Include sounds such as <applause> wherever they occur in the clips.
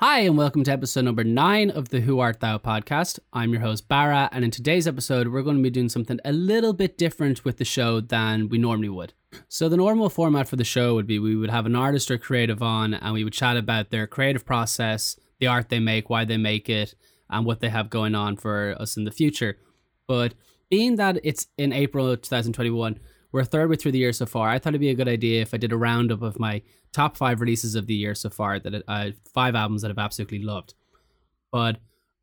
Hi, and welcome to episode number nine of the Who Art Thou podcast. I'm your host, Barra, and in today's episode, we're going to be doing something a little bit different with the show than we normally would. So, the normal format for the show would be we would have an artist or creative on, and we would chat about their creative process, the art they make, why they make it, and what they have going on for us in the future. But being that it's in April 2021, we're third way through the year so far. I thought it'd be a good idea if I did a roundup of my top five releases of the year so far, that uh, five albums that I've absolutely loved. But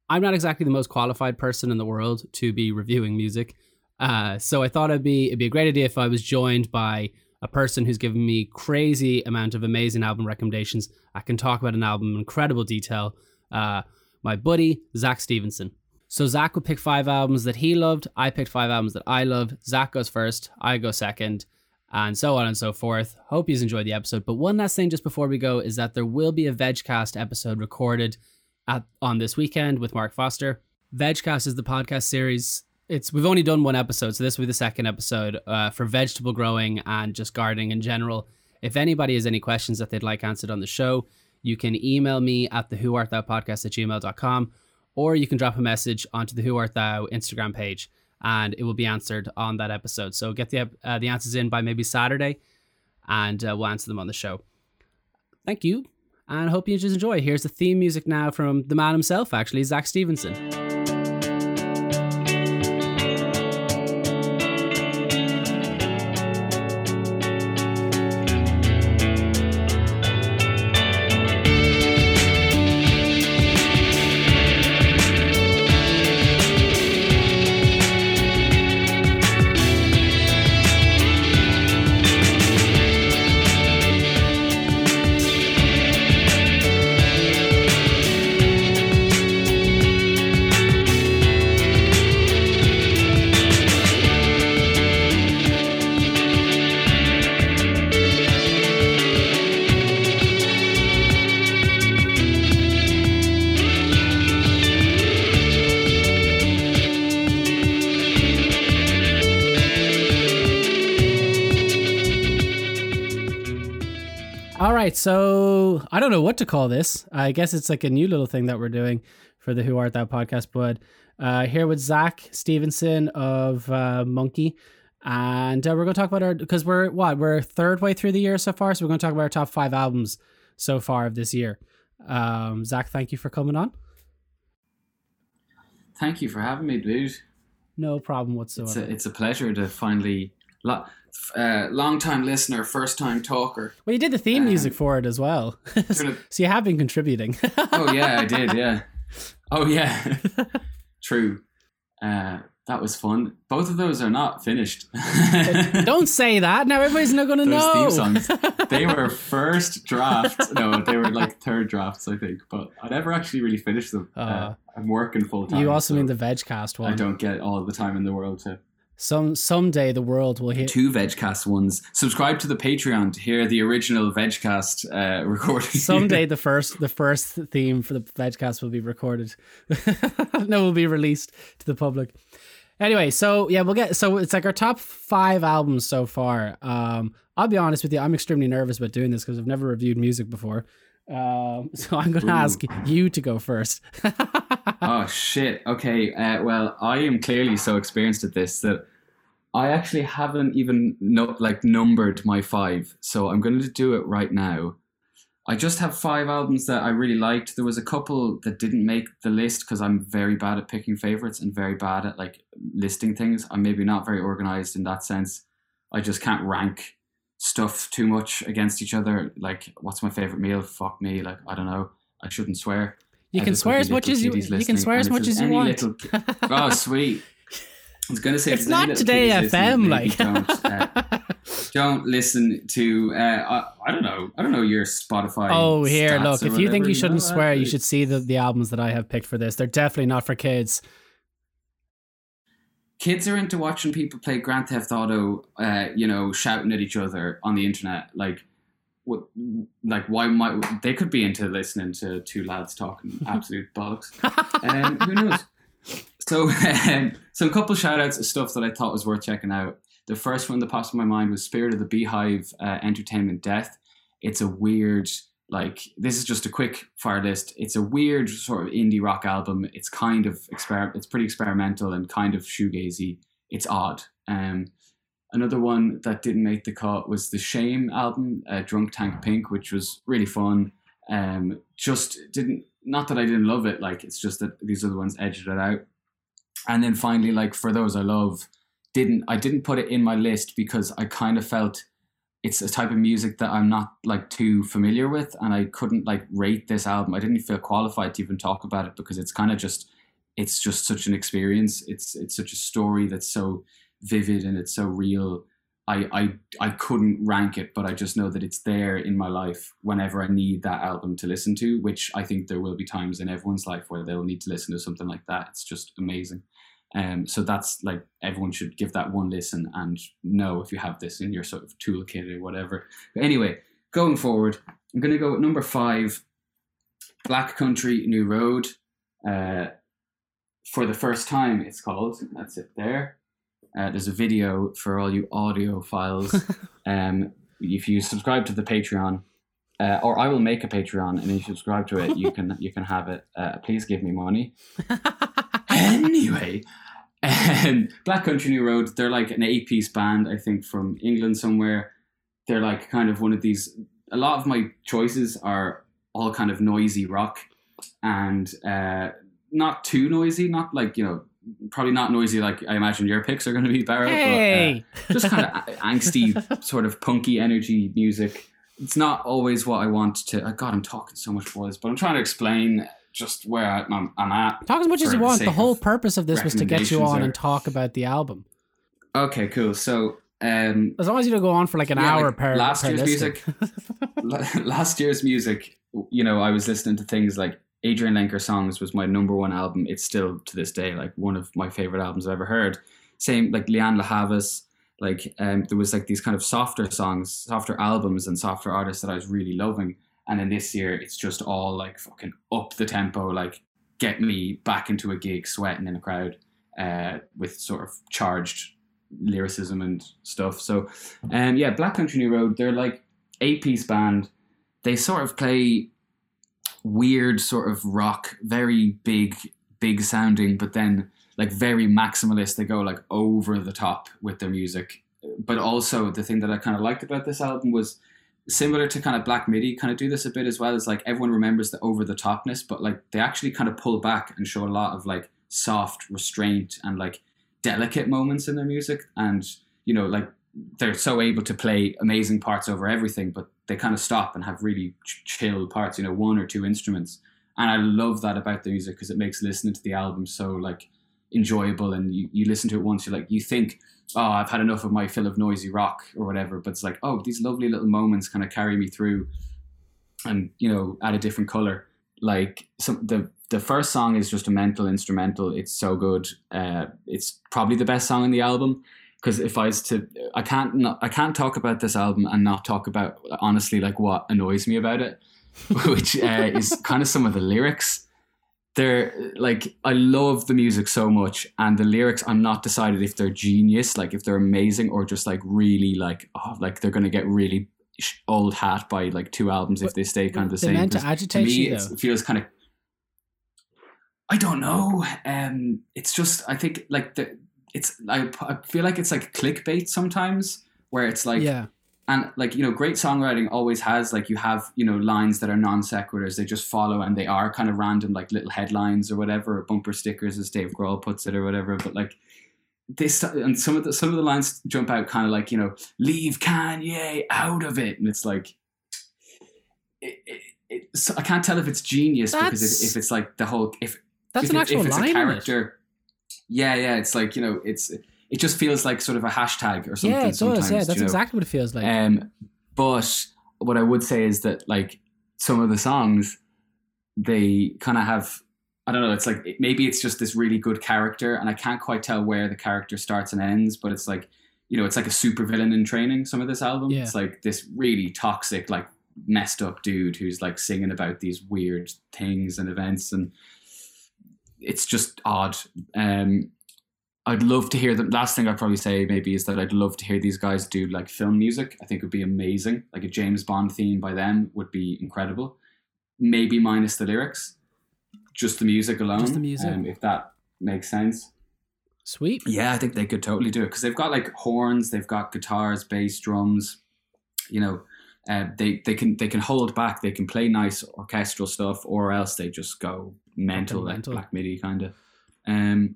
I'm not exactly the most qualified person in the world to be reviewing music. Uh, so I thought it'd be it'd be a great idea if I was joined by a person who's given me crazy amount of amazing album recommendations. I can talk about an album in incredible detail. Uh, my buddy Zach Stevenson. So Zach would pick five albums that he loved. I picked five albums that I loved. Zach goes first. I go second, and so on and so forth. Hope you've enjoyed the episode. But one last thing just before we go is that there will be a VegCast episode recorded at on this weekend with Mark Foster. VegCast is the podcast series. It's we've only done one episode, so this will be the second episode uh, for vegetable growing and just gardening in general. If anybody has any questions that they'd like answered on the show, you can email me at the who art thou podcast at gmail.com or you can drop a message onto the Who Art Thou Instagram page and it will be answered on that episode. So get the uh, the answers in by maybe Saturday and uh, we'll answer them on the show. Thank you and I hope you just enjoy. Here's the theme music now from the man himself, actually, Zach Stevenson. Know what to call this. I guess it's like a new little thing that we're doing for the Who Art Thou podcast. But uh, here with Zach Stevenson of uh, Monkey, and uh, we're going to talk about our because we're what we're third way through the year so far, so we're going to talk about our top five albums so far of this year. Um, Zach, thank you for coming on. Thank you for having me, dude. No problem It's whatsoever. a, it's a pleasure to finally, lo- uh, long time listener, first time talker. well, you did the theme um, music for it as well, <laughs> so you have been contributing. oh yeah, I did. <laughs> Yeah. Oh yeah. True. Uh, that was fun. Both of those are not finished. <laughs> Don't say that. Now everybody's not going to know. theme songs. They were first drafts. No, they were like third drafts, I think. But I never actually really finished them. Uh, Uh, I'm working full time. you also so mean the VegCast one. I don't get all the time in the world to Some someday the world will hear. two VegCast ones. Subscribe to the Patreon to hear the original VegCast uh, <laughs> recording. Someday <laughs> the first the first theme for the VegCast will be recorded. <laughs> no, will be released to the public. Anyway, so yeah, we'll get so it's like our top five albums so far. Um, I'll be honest with you, I'm extremely nervous about doing this because I've never reviewed music before. Um, so I'm going to ask you to go first. Oh shit. Okay. Uh, well, I am clearly so experienced at this that I actually haven't even like numbered my five. So I'm going to do it right now. I just have five albums that I really liked. There was a couple that didn't make the list because I'm very bad at picking favorites and very bad at like listing things. I'm maybe not very organized in that sense. I just can't rank stuff too much against each other. Like, what's my favorite meal? Fuck me. Like, I don't know. I shouldn't swear. You can swear as much as you you can swear as much as you want. little oh, <laughs> sweet. I was going to say, it's not today FM, like. don't, uh, <laughs> don't listen to. Uh, I, I don't know. I don't know your Spotify. Oh, here, look. If you think you shouldn't swear, you should see the, the albums that I have picked for this. They're definitely not for kids. Kids are into watching people play Grand Theft Auto. Uh, you know, shouting at each other on the internet. Like, what? Like, why might they could be into listening to two lads talking <laughs> absolute bollocks? um, who knows? So, <laughs> um, some couple shout outs of stuff that I thought was worth checking out. The first one that popped in my mind was Spirit of the Beehive uh, Entertainment Death. It's a weird like this is just a quick fire list. It's a weird sort of indie rock album. It's kind of exper- It's pretty experimental and kind of shoegazy. It's odd. Um, another one that didn't make the cut was the Shame album, uh, Drunk Tank Pink, which was really fun. Um, just didn't. Not that I didn't love it. Like it's just that these other ones edged it out. And then finally, like for those I love, didn't I didn't put it in my list because I kind of felt it's a type of music that I'm not like too familiar with, and I couldn't like rate this album. I didn't feel qualified to even talk about it because it's kind of just it's just such an experience. It's it's such a story that's so vivid and it's so real. I I I couldn't rank it, but I just know that it's there in my life whenever I need that album to listen to. Which I think there will be times in everyone's life where they'll need to listen to something like that. It's just amazing. Um, so that's like everyone should give that one listen and know if you have this in your sort of toolkit or whatever. But anyway, going forward, I'm going to go number five, Black Country New Road. Uh, for the first time, it's called. That's it there. Uh, there's a video for all you audiophiles. <laughs> um, if you subscribe to the Patreon, uh, or I will make a Patreon, and if you subscribe to it, you can you can have it. Uh, please give me money. <laughs> anyway, and Black Country New Road, they're like an eight piece band, I think, from England somewhere. They're like kind of one of these. A lot of my choices are all kind of noisy rock and uh, not too noisy, not like, you know, probably not noisy like I imagine your picks are going to be, hey! but uh, <laughs> just kind of angsty, sort of punky energy music. It's not always what I want to. Oh God, I'm talking so much for this, but I'm trying to explain just where I'm, I'm at. Talk as much as you want. The whole purpose of this was to get you on recommendations and talk about the album. Okay, cool. So, um, As long as you don't go on for like an Yeah, hour like per last per year's listen. music. <laughs> last year's music, you know, I was listening to things like Adrianne Lenker Songs was my number one album. It's still to this day like one of my favorite albums I've ever heard. Same like Lianne La Havas. Like um, there was like these kind of softer songs, softer albums, and softer artists that I was really loving. And then this year, it's just all like fucking up the tempo, like get me back into a gig, sweating in a crowd, uh, with sort of charged lyricism and stuff. So, um, yeah, Black Country New Road, they're like eight piece band. They sort of play weird sort of rock, very big, big sounding, but then like very maximalist. They oh, go like over the top with their music. But also the thing that I kind of liked about this album was similar to kind of Black Midi kind of do this a bit as well. Is like everyone remembers the over the topness, but like they actually kind of pull back and show a lot of like soft restraint and like delicate moments in their music. And you know, like they're so able to play amazing parts over everything, but they kind of stop and have really ch- chill parts. You know, one or two instruments. And I love that about the music because it makes listening to the album so like enjoyable. And you, you listen to it once, you're like, you think, oh, I've had enough of my fill of noisy rock or whatever. But it's like, oh, these lovely little moments kind of carry me through and, you know, add a different color. Like some, the, the first song is just a mental instrumental. It's so good. Uh, it's probably the best song in the album. Because if I was to, I can't, not, I can't talk about this album and not talk about honestly like what annoys me about it, <laughs> which uh, is kind of some of the lyrics they're like I love the music so much, and the lyrics I'm not decided if they're genius, like if they're amazing, or just like really like oh, like they're gonna get really old hat by like two albums if they stay kind of the They're same. meant to agitate me, you, it feels kind of. I don't know. Um, it's just I think like the it's I, I feel like it's like clickbait sometimes where it's like yeah, and like you know great songwriting always has like you have you know lines that are non sequiturs they just follow and they are kind of random like little headlines or whatever or bumper stickers as Dave Grohl puts it or whatever. But like this and some of the some of the lines jump out kind of like you know leave Kanye out of it. And it's like it, it, it, so I can't tell if it's genius because if, if it's like the whole if that's if, an actual if it's line. a character yeah yeah it's like you know it's it just feels like sort of a hashtag or something Yeah, it does. Yeah, you that's know? exactly what it feels like. Um, but what I would say is that like some of the songs, they kind of have. I don't know. It's like it- maybe it's just this really good character, and I can't quite tell where the character starts and ends. But it's like you know, it's like a super villain in training. Some of this album, Yeah. it's like this really toxic, like messed up dude who's like singing about these weird things and events, and it's just odd. Um, I'd love to hear the last thing I'd probably say maybe is that I'd love to hear these guys do like film music. I think it would be amazing. Like a James Bond theme by them would be incredible. Maybe minus the lyrics, just the music alone. Just the music. um, if that makes sense. Sweet. Yeah, I think they could totally do it because they've got like horns, they've got guitars, bass, drums. You know, uh, they they can they can hold back. They can play nice orchestral stuff, or else they just go mental, like mental. Black MIDI kind of. Um,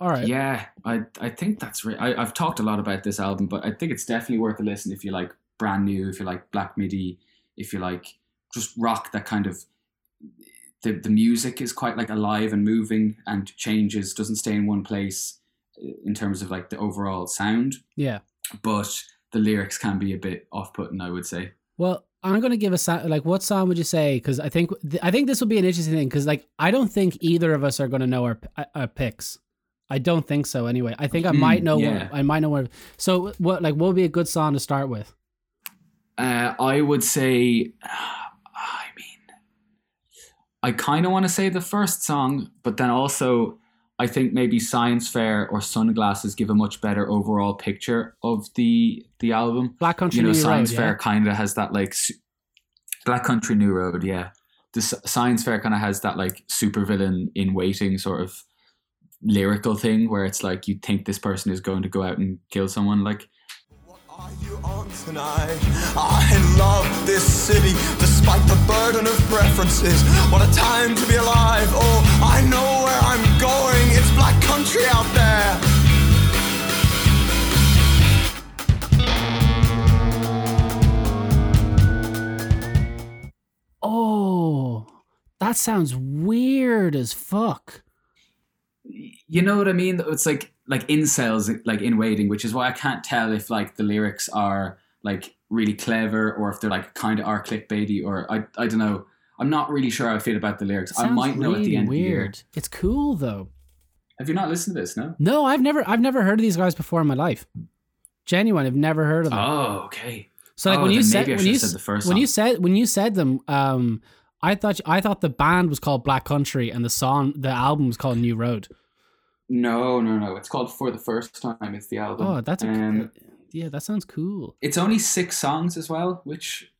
All right. yeah, I I think that's re- I, I've talked a lot about this album, but I think it's definitely worth a listen if you like brand new, if you like Black MIDI, if you like just rock that kind of. The, the music is quite like alive and moving and changes doesn't stay in one place uh, in terms of like the overall sound Yeah. but the lyrics can be a bit off-putting i would say Well, I'm gonna give a song. Like, what song would you say? Because I think th- I think this will be an interesting thing. Because like, I don't think either of us are gonna know our, our picks. I don't think so. Anyway, I think I Hmm, might know. yeah. One, I might know where. So, what like what would be a good song to start with? uh, i would say <sighs> i mean i kind of want to say the first song but then also i think maybe science fair or sunglasses give a much better overall picture of the the album Black Country you know New science Road. fair Yeah? kind of has that like su- black country new road yeah the S- science fair kind of has that like supervillain in waiting sort of lyrical thing where it's like you think this person is going to go out and kill someone like What are you on tonight? I love this city despite the burden of preferences. What a time to be alive. Oh, I know where I'm going. It's black country out there. Oh, that sounds weird as fuck. you know what I mean? It's like like incels like in waiting, which is why I can't tell if like the lyrics are like really clever or if they're like kind of are clickbaity or I I don't know. I'm not really sure how I feel about the lyrics. I might know at the end weird. of the year. It's cool though. Have you not listened to this? No. No, I've never I've never heard of these guys before in my life. Genuine, I've never heard of them. Oh, okay. so like oh, when you said when you said the first when you said when you said them, um, I thought I thought the band was called Black Country and the song the album was called New Road. No, no, no. It's called For the First Time. It's the album. Oh, that's a um, yeah, that sounds cool. It's only six songs as well, which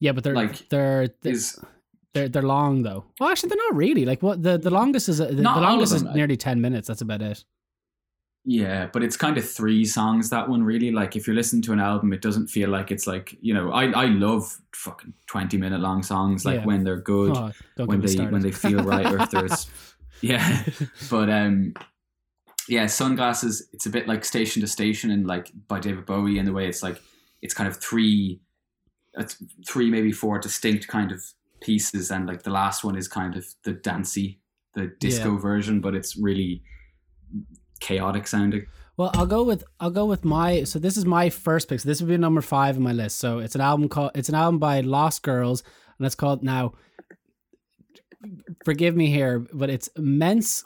Yeah, but they're like, they're they're, is they're they're long though. Well, actually, they're not really. Like what the the longest is the, the all longest is nearly ten minutes. That's about it. Yeah, but it's kind of three songs that one really. Like if you're listening to an album, it doesn't feel like it's like you know. I I love fucking twenty minute long songs like Yeah. when they're good, Oh, when they started. when they feel right, or if there's <laughs> yeah. <laughs> But um, yeah, sunglasses. It's a bit like Station to Station and like by David Bowie in the way it's like it's kind of three, it's three maybe four distinct kind of pieces, and like the last one is kind of the dancey, the disco version, but it's really chaotic sounding. Well, I'll go with I'll go with my so this is my first pick. So this would be number five on my list. So it's an album called it's an album by Lost Girls, and it's called now. Forgive me here, but it's Mens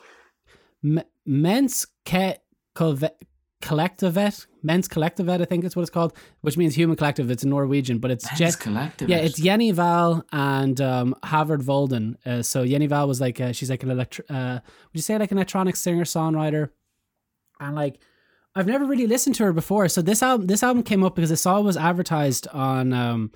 Mens Ke Kolve- Collectivet Men's Collectivet I think it's what it's called, which means human collective. It's in Norwegian, but it's Men's collective. yeah, it's Jenny Hval and um, Havard Volden. Uh, so Jenny Hval was like uh, she's like an electr- uh, would you say like an electronic singer songwriter, and like I've never really listened to her before. So this album this album came up because I saw it was advertised on um,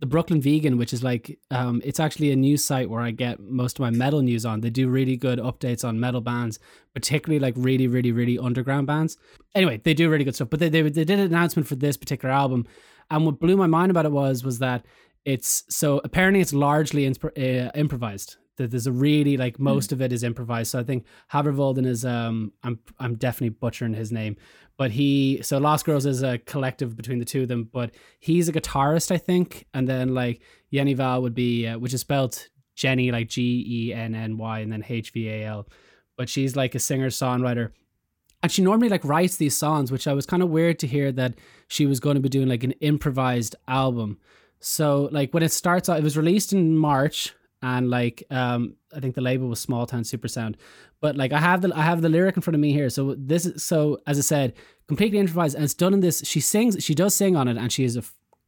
the Brooklyn Vegan, which is like um, it's actually a news site where I get most of my metal news on. They do really good updates on metal bands, particularly like really really really underground bands. Anyway, they do really good stuff. But they they, they did an announcement for this particular album, and what blew my mind about it was was that it's so apparently it's largely insp- uh, improvised. That there's a really like most of it is improvised. So I think Havervolden is um I'm I'm definitely butchering his name, but he so Lost Girls is a collective between the two of them. But he's a guitarist, I think, and then like Jenny Hval would be uh, which is spelled Jenny like G E N N Y and then H V A L, but she's like a singer songwriter and she normally like writes these songs which i was kind of weird to hear that she was going to be doing like an improvised album. So like when it starts out it was released in march and like um i think the label was Smalltown Supersound. But like i have the i have the lyric in front of me here. So this is so as i said completely improvised. And it's done in this she sings she does sing on it and she has a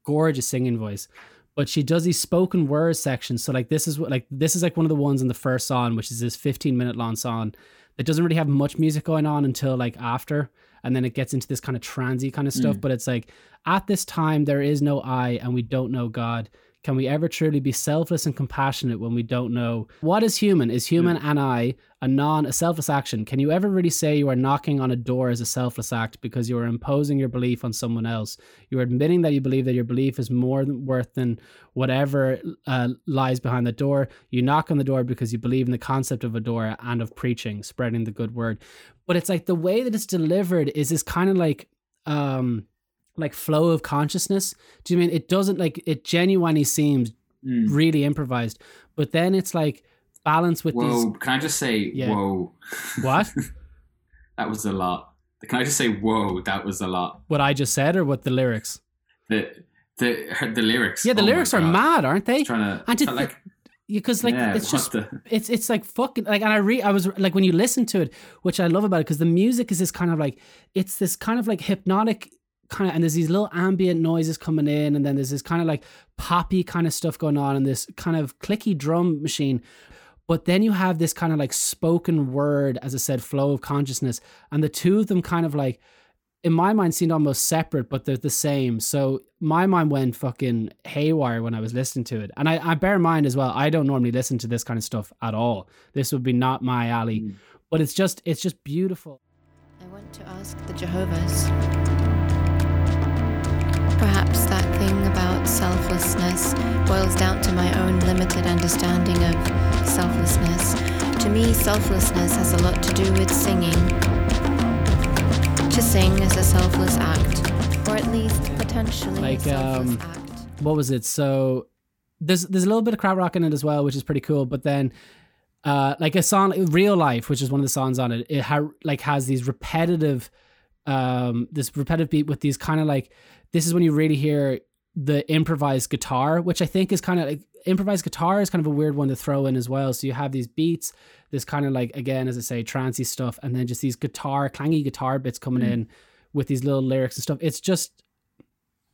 gorgeous singing voice. But she does these spoken word sections. So like this is what like this is like one of the ones in the first song which is this 15 minute long song that doesn't really have much music going on until like after. And then it gets into this kind of transy kind of stuff. Mm. but it's like at this time there is no i and we don't know god can we ever truly be selfless and compassionate when we don't know what is human? Is human and i a non a selfless action? Can you ever really say you are knocking on a door as a selfless act because you are imposing your belief on someone else? You are admitting that you believe that your belief is more than worth than whatever uh, lies behind the door. You knock on the door because you believe in the concept of a door and of preaching spreading the good word. But it's like the way that it's delivered is this kind of like um like flow of consciousness do you mean it doesn't like it genuinely seems Mm. really improvised but then it's like balance with these Can I just say Yeah. whoa? what <laughs> that was a lot. Can I just say whoa? That was a lot. what i just said or what the lyrics The the the lyrics. yeah the oh lyrics are mad aren't they Trying to And to like because like yeah, it's just the- it's it's like fucking like and I re I was like when you listen to it, which I love about it because the music is this kind of like it's this kind of like hypnotic kind of and there's these little ambient noises coming in and then there's this kind of like poppy kind of stuff going on and this kind of clicky drum machine. But then you have this kind of like spoken word, as I said, flow of consciousness, and the two of them kind of like in my mind seemed almost separate, but they're the same. So my mind went fucking haywire when I was listening to it. And I, I bear in mind as well, I don't normally listen to this kind of stuff at all. This would be not my alley. Mm. But it's just it's just beautiful. I want to ask the Jehovah's. Perhaps that thing about selflessness boils down to my own limited understanding of selflessness. To me, selflessness has a lot to do with singing. To sing is a selfless act, or at least potentially Like, a selfless um, act. What was it? So there's there's a little bit of crowd rock in it as well, which is pretty cool. But then uh like a song real life which is one of the songs on it it ha- like has these repetitive um this repetitive beat with these kind of like this is when you really hear the improvised guitar which i think is kind of like improvised guitar is kind of a weird one to throw in as well. So you have these beats this kind of like again as i say trancy stuff and then just these guitar clangy guitar bits coming mm. in with these little lyrics and stuff. It's just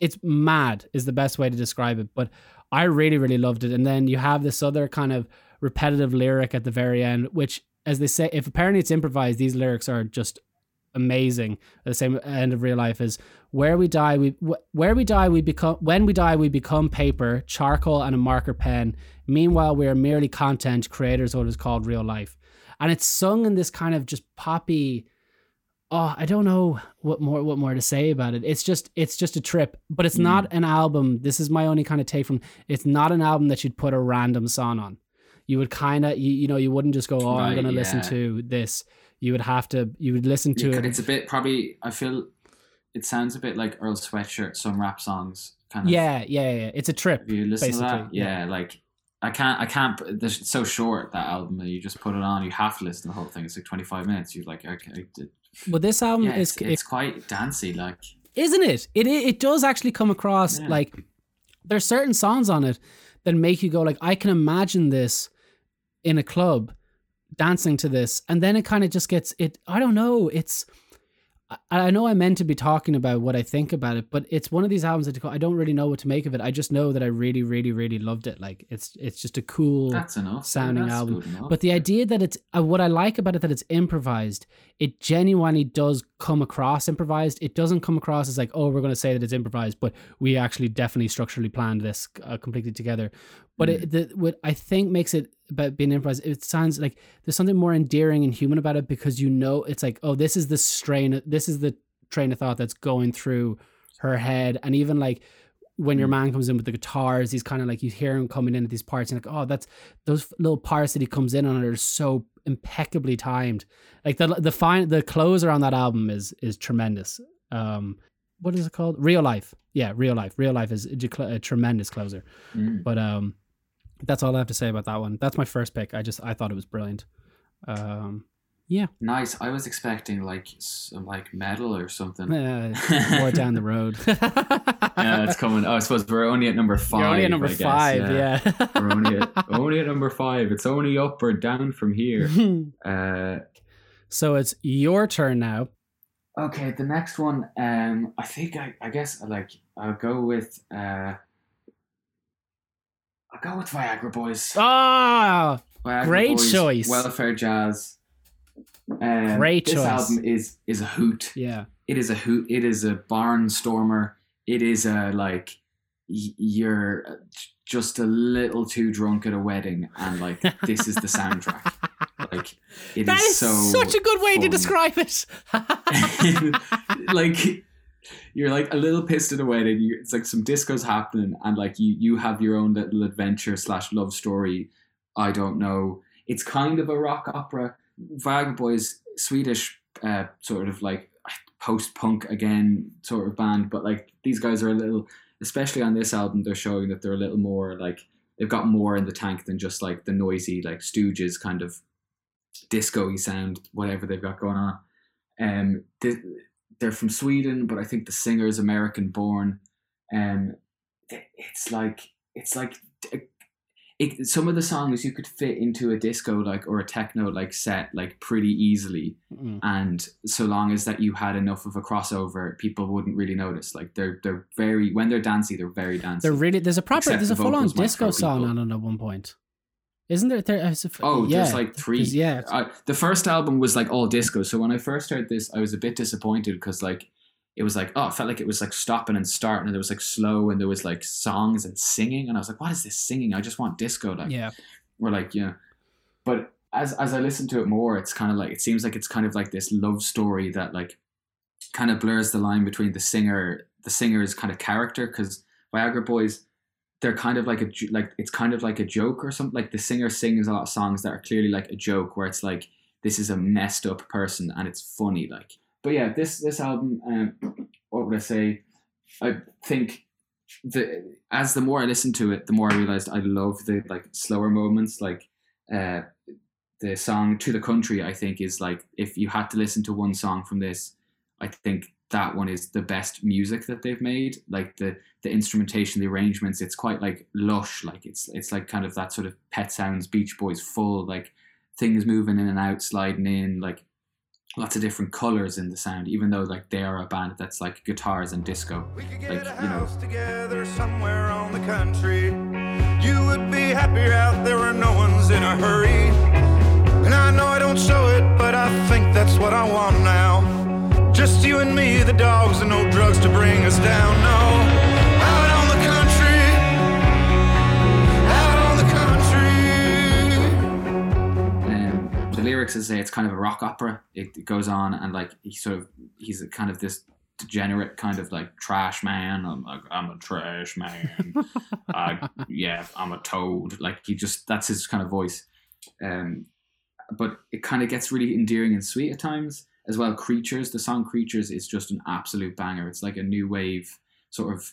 it's mad is the best way to describe it but i really really loved it. And then you have this other kind of repetitive lyric at the very end which as they say if apparently it's improvised these lyrics are just amazing. At the same end of real life is where we die we where we die we become when we die we become paper charcoal and a marker pen. Meanwhile we are merely content creators of what is called real life. And it's sung in this kind of just poppy oh i don't know what more what more to say about it. It's just it's just a trip but it's hmm. not an album. This is my only kind of take from it's not an album that you'd put a random song on. You would kind of you, you know you wouldn't just go oh i'm gonna listen to this. You would have to you would listen to Yeah, it It's a bit probably. I feel it sounds a bit like Earl Sweatshirt, some rap songs kind of. yeah yeah yeah it's a trip you listened to that? yeah. Yeah, like I can't. I can't. It's so short that album you just put it on. You have to listen to the whole thing. It's like 25 minutes. You're like, okay, but this album yeah, is it's, it's quite dancey. Like, isn't it? It it does actually come across Yeah. like there's certain songs on it that make you go like I can imagine this in a club dancing to this and then it kind of just gets it I don't know it's I- I know I meant to be talking about what I think about it, but it's one of these albums that I don't really know what to make of it. I just know that I really, really, really loved it. Like it's it's just a cool sounding that's album. But the idea that it's uh, what I like about it that it's improvised, it genuinely does come across improvised. It doesn't come across as like, oh, we're going to say that it's improvised, but we actually definitely structurally planned this uh, completely together. But it, the, what I think makes it about being improvised, it sounds like there's something more endearing and human about it because you know it's like, oh, this is the strain, this is the train of thought that's going through her head, and even like when your man comes in with the guitars, he's kind of like you hear him coming in at these parts, and like, oh, that's those little parts that he comes in on are so impeccably timed. Like the the fine the closer on that album is is tremendous. Um, what is it called? Real life. Yeah, real life. Real life is a, a tremendous closer. Mm. But um, that's all I have to say about that one. That's my first pick. I just I thought it was brilliant. Um, yeah, nice. I was expecting like some like metal or something. uh, <laughs> more down the road. <laughs> yeah, it's coming. Oh, I suppose we're only at number five. You're only at number I guess, five. Yeah. we're only at <laughs> only at number five. It's only up or down from here. Uh, so it's your turn now. okay, the next one. Um, I think I, I guess like I'll go with uh, I'll go with Viagra Boys. Ah, Viagra great Boys, choice. Welfare Jazz. Um, Great this choice. album is is a hoot. Yeah. It is a hoot. It is a barnstormer. It is a like y- you're just a little too drunk at a wedding, and like this is the soundtrack. <laughs> Like it is That is so such a good way to describe it. <laughs> <laughs> like you're like a little pissed at a wedding. You, it's like some discos happening, and like you you have your own little adventure slash love story. I don't know. It's kind of a rock opera. Viagra Boys, Swedish, uh, sort of like post punk again sort of band, but like these guys are a little, especially on this album, they're showing that they're a little more like they've got more in the tank than just like the noisy like Stooges kind of disco-y sound, whatever they've got going on. Um, they're from Sweden, but I think the singer is American born. Um, it's like it's like it, some of the songs you could fit into a disco like or a techno like set like pretty easily, Mm. and so long as that you had enough of a crossover, people wouldn't really notice. Like they're they're very when they're dancey, they're very dancey. They're really there's a proper Except there's a the full on disco song on it at one point. Isn't there? there a, Oh, yeah, there's like three. there's- Yeah, I, the first album was like all disco. So when I first heard this, I was a bit disappointed because like it was like oh, it felt like it was like stopping and starting, and there was like slow, and there was like songs and singing, and I was like, what is this singing? I just want disco, like yeah. or like yeah. But as as I listen to it more, it's kind of like it seems like it's kind of like this love story that like kind of blurs the line between the singer, the singer's kind of character because Viagra Boys. They're kind of like a like it's kind of like a joke or something. Like the singer sings a lot of songs that are clearly like a joke, where it's like this is a messed up person and it's funny. Like, but yeah, this this album, um, what would I say? I think the as the more I listened to it, the more I realized I love the like slower moments. Like uh, the song "To the Country," I think is like if you had to listen to one song from this, I think that one is the best music that they've made. Like the the instrumentation, the arrangements, it's quite like lush. Like it's it's like kind of that sort of Pet Sounds, Beach Boys, full like things moving in and out, sliding in, like lots of different colors in the sound. Even though like they are a band that's like guitars and disco. We could get Like, a you know. together somewhere on the country. You would be happier out there where no one's in a hurry. And I know I don't show it, but I think that's what I want now. Just you and me, the dogs, and no drugs to bring us down. No, out on the country. Out on the country. um, the lyrics is it's kind of a rock opera. It, it goes on and like he sort of he's a kind of this degenerate kind of like trash man. I'm like I'm a trash man. <laughs> I, yeah, I'm a toad. Like he just that's his kind of voice. Um, but it kind of gets really endearing and sweet at times as well. Creatures, the song Creatures is just an absolute banger. It's like a new wave sort of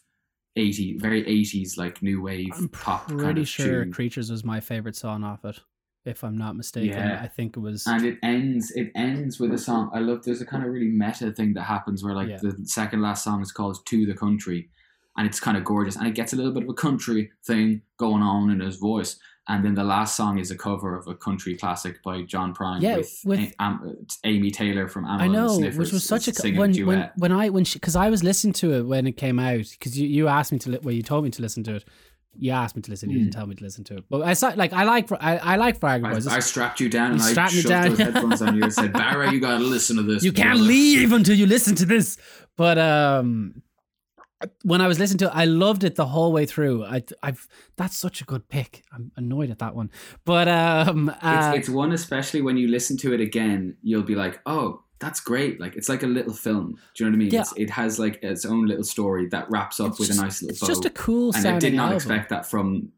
80 very 80s like new wave I'm pop pretty kind of sure tune. Creatures was my favorite song off it, if I'm not mistaken. Yeah. I think it was. and it ends it ends with a song i love there's a kind of really meta thing that happens where like Yeah. the second last song is called to the country and it's kind of gorgeous and it gets a little bit of a country thing going on in his voice and then the last song is a cover of a country classic by john prine Yeah, with, with- A- Am- amy taylor from Amyl I and know, Sniffers which was such a when duet. when when I when she because I was listening to it when it came out because you, you asked me to li- well you told me to listen to it you asked me to listen you didn't tell me to listen to it but I saw like I like I, I like Viagra Boys Hmm. I, I strapped you down You I strapped me shoved down. those <laughs> headphones on you and said, Barra, you gotta listen to this. you can't leave until you listen to this but um when I was listening to it I loved it the whole way through. I I've that's such a good pick. I'm annoyed at that one. But um uh, it's, it's one especially when you listen to it again you'll be like oh that's great. Like it's like a little film. Do you know what i mean? Yeah. it's, it has like its own little story that wraps up it's with just- a nice little it's bow. just a cool and i did not album. expect that from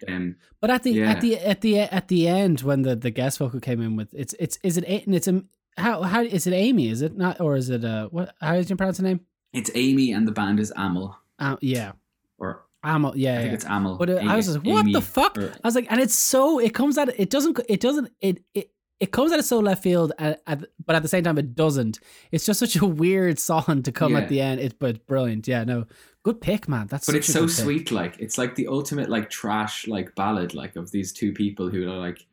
them. But at the Yeah. at the at the at the end when the the guest vocal came in with it's it's is it and it's a how how is it Amy? Is it not or is it uh what how is you pronounce the name it's amy and the band is amel uh, yeah or Amel, yeah, i yeah. think it's amel but uh, I was like what Amy, the fuck or- I was like and it's so it comes out it doesn't it doesn't it it it comes out of so left field, at, at, but at the same time, it doesn't. It's just such a weird song to come Yeah. at the end. It's but brilliant. Yeah, no, good pick, man. That's but such it's a so good pick. sweet like it's like the ultimate like trash like ballad like of these two people who are like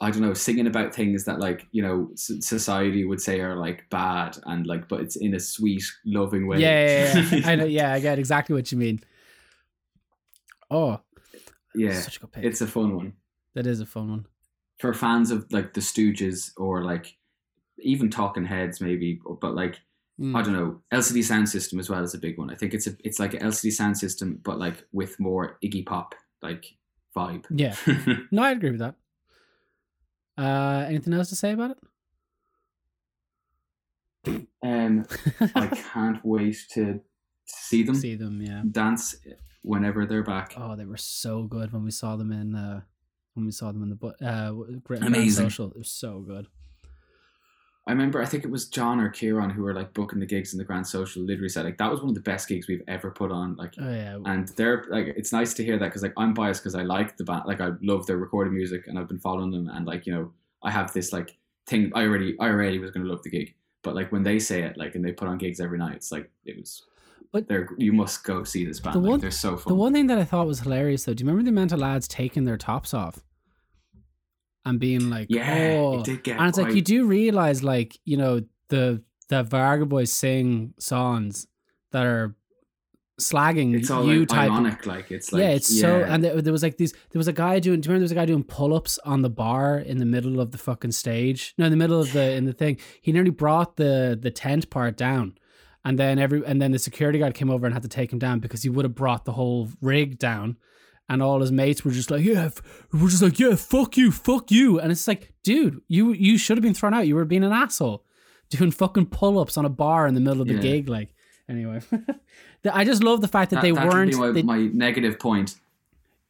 I don't know, singing about things that like you know society would say are like bad, and like, but it's in a sweet, loving way. Yeah, yeah, yeah. I know. <laughs> Yeah, I get exactly what you mean. Oh, yeah. such a good pick. It's a fun one that is a fun one. for fans of like the Stooges or like even Talking Heads maybe, but like Mm. I don't know. LCD Sound System as well is a big one. I think it's a it's like an LCD Sound System, but like with more Iggy Pop like vibe. Yeah. <laughs> No, I agree with that. Uh, anything else to say about it? um, I <laughs> can't wait to see them See them, yeah. dance whenever they're back. Oh, they were so good when we saw them in uh when we saw them in the uh Great Amazing. Social. It was so good. I remember, I think it was John or Kieran who were like booking the gigs in the Grand Social. Literally said like that was one of the best gigs we've ever put on. Like, Oh yeah. and they're like, it's nice to hear that because like I'm biased because I like the band, like I love their recorded music and I've been following them and like you know I have this like thing. I already, I already was gonna love the gig, but like when they say it, like and they put on gigs every night, it's like it was. But- they're you must go see this band. The like, one- they're so fun. The one thing that I thought was hilarious though, do you remember the amount of lads taking their tops off? And being like, yeah, oh it did get. and it's like you do realize like you know the the Varga boys sing songs that are slagging It's all you like, type ironic, like it's like yeah it's so and there, there was like these there was a guy doing do you remember there was a guy doing pull-ups on the bar in the middle of the fucking stage? No in the middle of the in the thing. He nearly brought the the tent part down and then every and then the security guard came over and had to take him down because he would have brought the whole rig down and all his mates were just like yeah f- we're just like yeah fuck you fuck you and it's like dude you you should have been thrown out you were being an asshole doing fucking pull-ups on a bar in the middle of the Yeah. gig like anyway <laughs> i just love the fact that, that, they that weren't my, they, my negative point.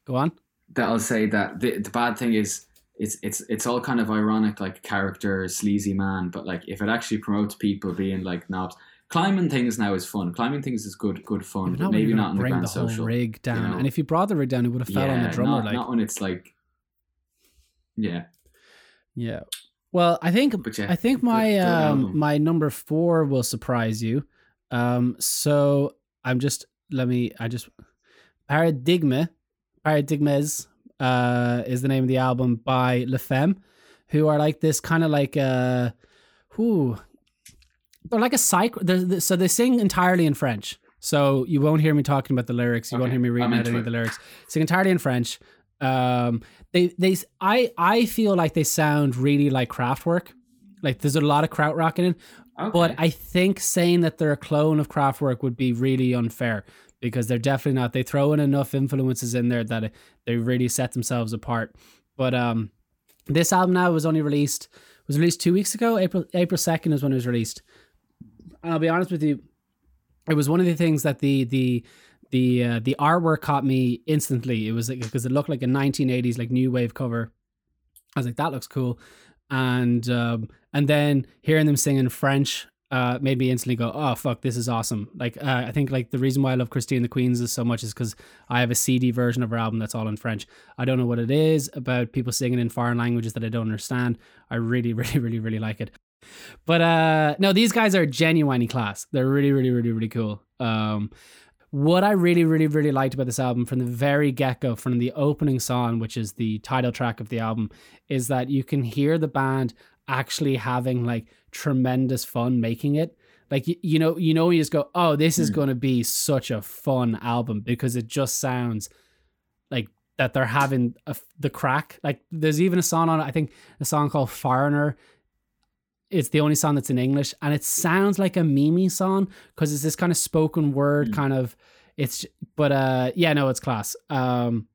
go on that I'll say that the, the bad thing is it's it's it's all kind of ironic, like character sleazy man. But like if it actually promotes people being like knobs, climbing things now is fun. Climbing things is good good fun, But but not maybe not in the bring grand the whole social. rig down. know. And if you brought the rig down, it would have fell on the drummer. not, like, not when it's like yeah, yeah. Well, I think yeah. I think my um my number four will surprise you. Um, so I'm just let me I just Paradigma, Paradigmas, uh, is the name of the album by La Femme, who are like this kind of like uh, who they're like a psych. They're, they so they sing entirely in French. So you won't hear me talking about the lyrics. You won't hear me reading out any of the lyrics. Sing entirely in French. Um, they they I I feel like they sound really like Kraftwerk. Like there's a lot of krautrock in it, Okay. but I think saying that they're a clone of Kraftwerk would be really unfair because they're definitely not. They throw in enough influences in there that they really set themselves apart. But um, this album now was only released was released two weeks ago. April April second is when it was released. And I'll be honest with you, it was one of the things that the the the uh, the artwork caught me instantly. It was like because it looked like a 1980s like new wave cover. I was like, that looks cool, and um, and then hearing them sing in French uh, made me instantly go, oh fuck, this is awesome. Like uh, I think like the reason why I love Christine the Queens is so much is because I have a CD version of her album that's all in French. I don't know what it is about people singing in foreign languages that I don't understand. I really, <laughs> really, really, really like it. But uh no, these guys are genuinely class. They're really, really, really, really cool. Um what I really, really, really liked about this album from the very get go, from the opening song, which is the title track of the album, is that you can hear the band actually having like tremendous fun making it. Like you, you know, you know, you just go, "Oh, this is Hmm. going to be such a fun album" because it just sounds like that they're having a, the crack. Like there's even a song on I think a song called "Foreigner." It's the only song that's in English, and it sounds like a Mimi song because it's this kind of spoken word Hmm. kind of. It's but uh yeah no it's class. Um,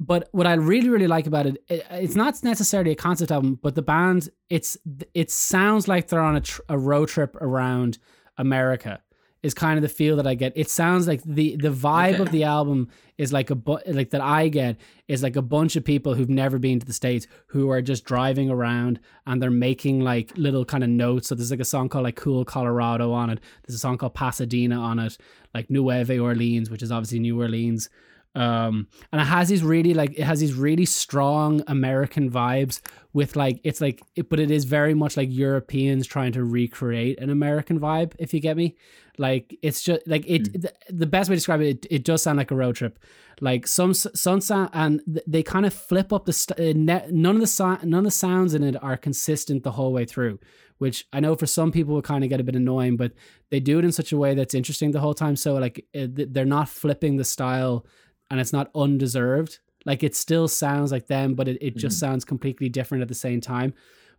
but what I really really like about it, it, it's not necessarily a concept album, but the band it's it sounds like they're on a, tr- a road trip around America. Is kind of the feel that I get. It sounds like the the vibe Okay. of the album is like a bu- like that I get is like a bunch of people who've never been to the states who are just driving around and they're making like little kind of notes. So there's like a song called like Cool Colorado on it. There's a song called Pasadena on it, like Nueva Orleans, which is obviously New Orleans. Um, and it has these really like it has these really strong American vibes with like it's like it, but it is very much like Europeans trying to recreate an American vibe. If you get me, like it's just like it. The, the best way to describe it, it, it does sound like a road trip. Like some some sound and they kind of flip up the st- uh, none of the so- none of the sounds in it are consistent the whole way through. Which I know for some people will kind of get a bit annoying, but they do it in such a way that's interesting the whole time. So like uh, th- they're not flipping the style and it's not undeserved. Like it still sounds like them, but it, it just sounds completely different at the same time.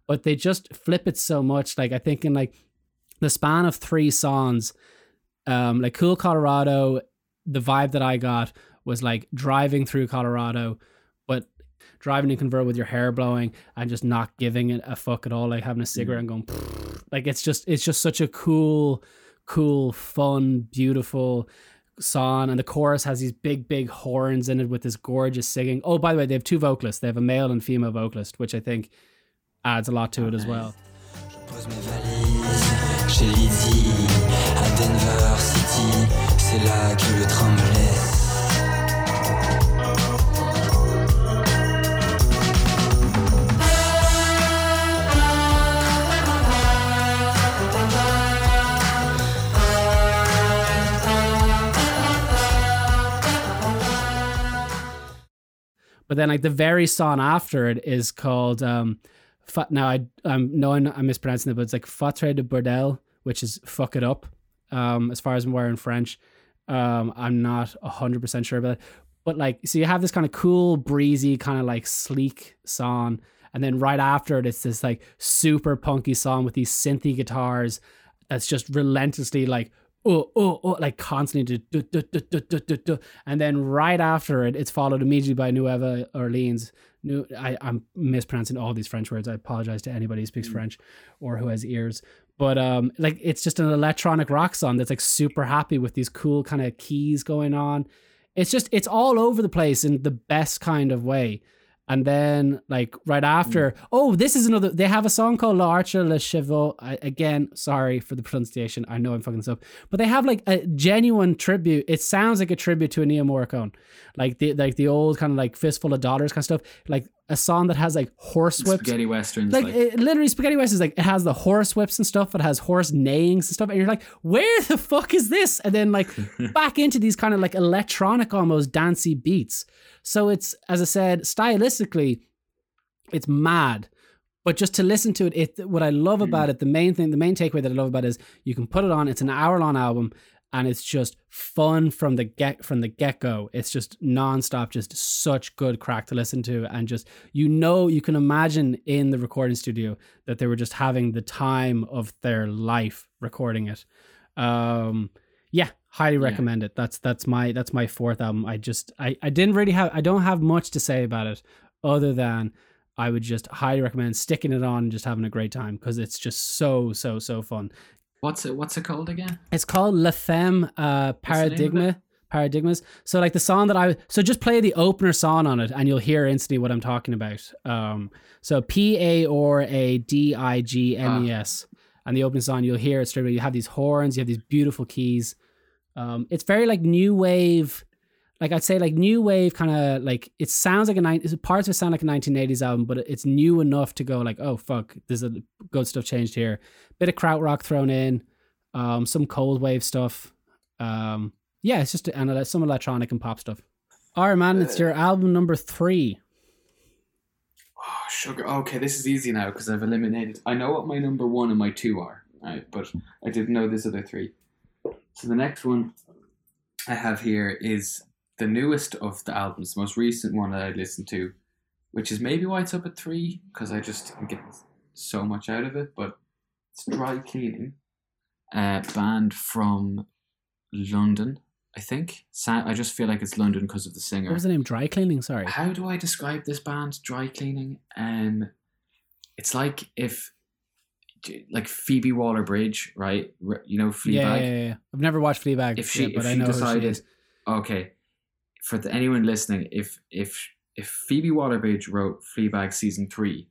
but they just flip it so much. Like I think in like the span of three songs, um, like Cool Colorado, the vibe that I got was like driving through Colorado, but driving to convert with your hair blowing and just not giving it a fuck at all, like having a cigarette and going, like it's just it's just such a cool, cool, fun, beautiful song. And the chorus has these big, big horns in it with this gorgeous singing. Oh, by the way, they have two vocalists. They have a male and female vocalist, which I think adds a lot to it as well. Chez Lydie à Denver City. C'est là que le train me laisse. But then like the very song after it is called um fa- now I I'm knowing I'm mispronouncing it, but it's like Fatre de Bordel, which is fuck it up. Um as far as I'm aware in French. Um I'm not hundred percent sure about it. But like so you have this kind of cool, breezy, kind of like sleek song. And then right after it, it's this like super punky song with these synthy guitars that's just relentlessly like oh oh oh like constantly do, do, do. and then right after it it's followed immediately by Nueva Orleans New I, I'm mispronouncing all these French words. I apologize to anybody who speaks French or who has ears. But um like it's just an electronic rock song that's like super happy with these cool kind of keys going on. It's just it's all over the place in the best kind of way and then like right after mm. oh this is another they have a song called l'arche le chevaux. I, again sorry for the pronunciation. I know i'm fucking this up but they have like a genuine tribute. It sounds like a tribute to Ennio Morricone. Like the like the old kind of like fistful of dollars kind of stuff. Like a song that has like horse whips Spaghetti westerns. like, Like, it, literally spaghetti westerns. like it has the horse whips and stuff it has horse neighings and stuff and you're like where the fuck is this and then like <laughs> back into these kind of like electronic almost dancey beats so it's as i said stylistically it's mad but just to listen to it, it what I love hmm. about it, the main thing, the main takeaway that I love about it is you can put it on. It's an hour long album, and it's just fun from the get from the get go. It's just nonstop, just such good crack to listen to, and just you know you can imagine in the recording studio that they were just having the time of their life recording it. Um, yeah, highly recommend it. That's that's my that's my fourth album. I just I I didn't really have I don't have much to say about it other than I would just highly recommend sticking it on and just having a great time because it's just so so so fun. What's it? What's it called again? It's called La Femme uh, What's the name of Paradigma. Paradigmas. So like the song that I so just play the opener song on it and you'll hear instantly what I'm talking about. Um so P A or A D I G M E S. And the opening song you'll hear it straight away. You have these horns, you have these beautiful keys. Um it's very like new wave like I'd say like new wave kind of like it sounds like a nine parts of it sound like a 1980s album, but it's new enough to go like, oh fuck, there's a good stuff changed here. Bit of krautrock thrown in, um, some cold wave stuff. Um, yeah, it's just and some electronic and pop stuff. All right, man, it's your album number three. Oh, sugar. Okay, this is easy now because I've eliminated. I know what my number one and my two are, right? But I didn't know this other three. So the next one I have here is the newest of the albums, the most recent one that I listened to, which is maybe why it's up at three because I just get so much out of it. But it's Dry Cleaning, a band from London, I think. I just feel like it's London because of the singer. What was the name? Dry cleaning. Sorry. How do I describe this band? Dry cleaning. Um, it's like if, like Phoebe Waller Bridge, right? You know Fleabag. Yeah, yeah, yeah. I've never watched Fleabag, If she, but if I she know who she decided, okay, for the, anyone listening, if if if Phoebe Waller Bridge wrote Fleabag season three,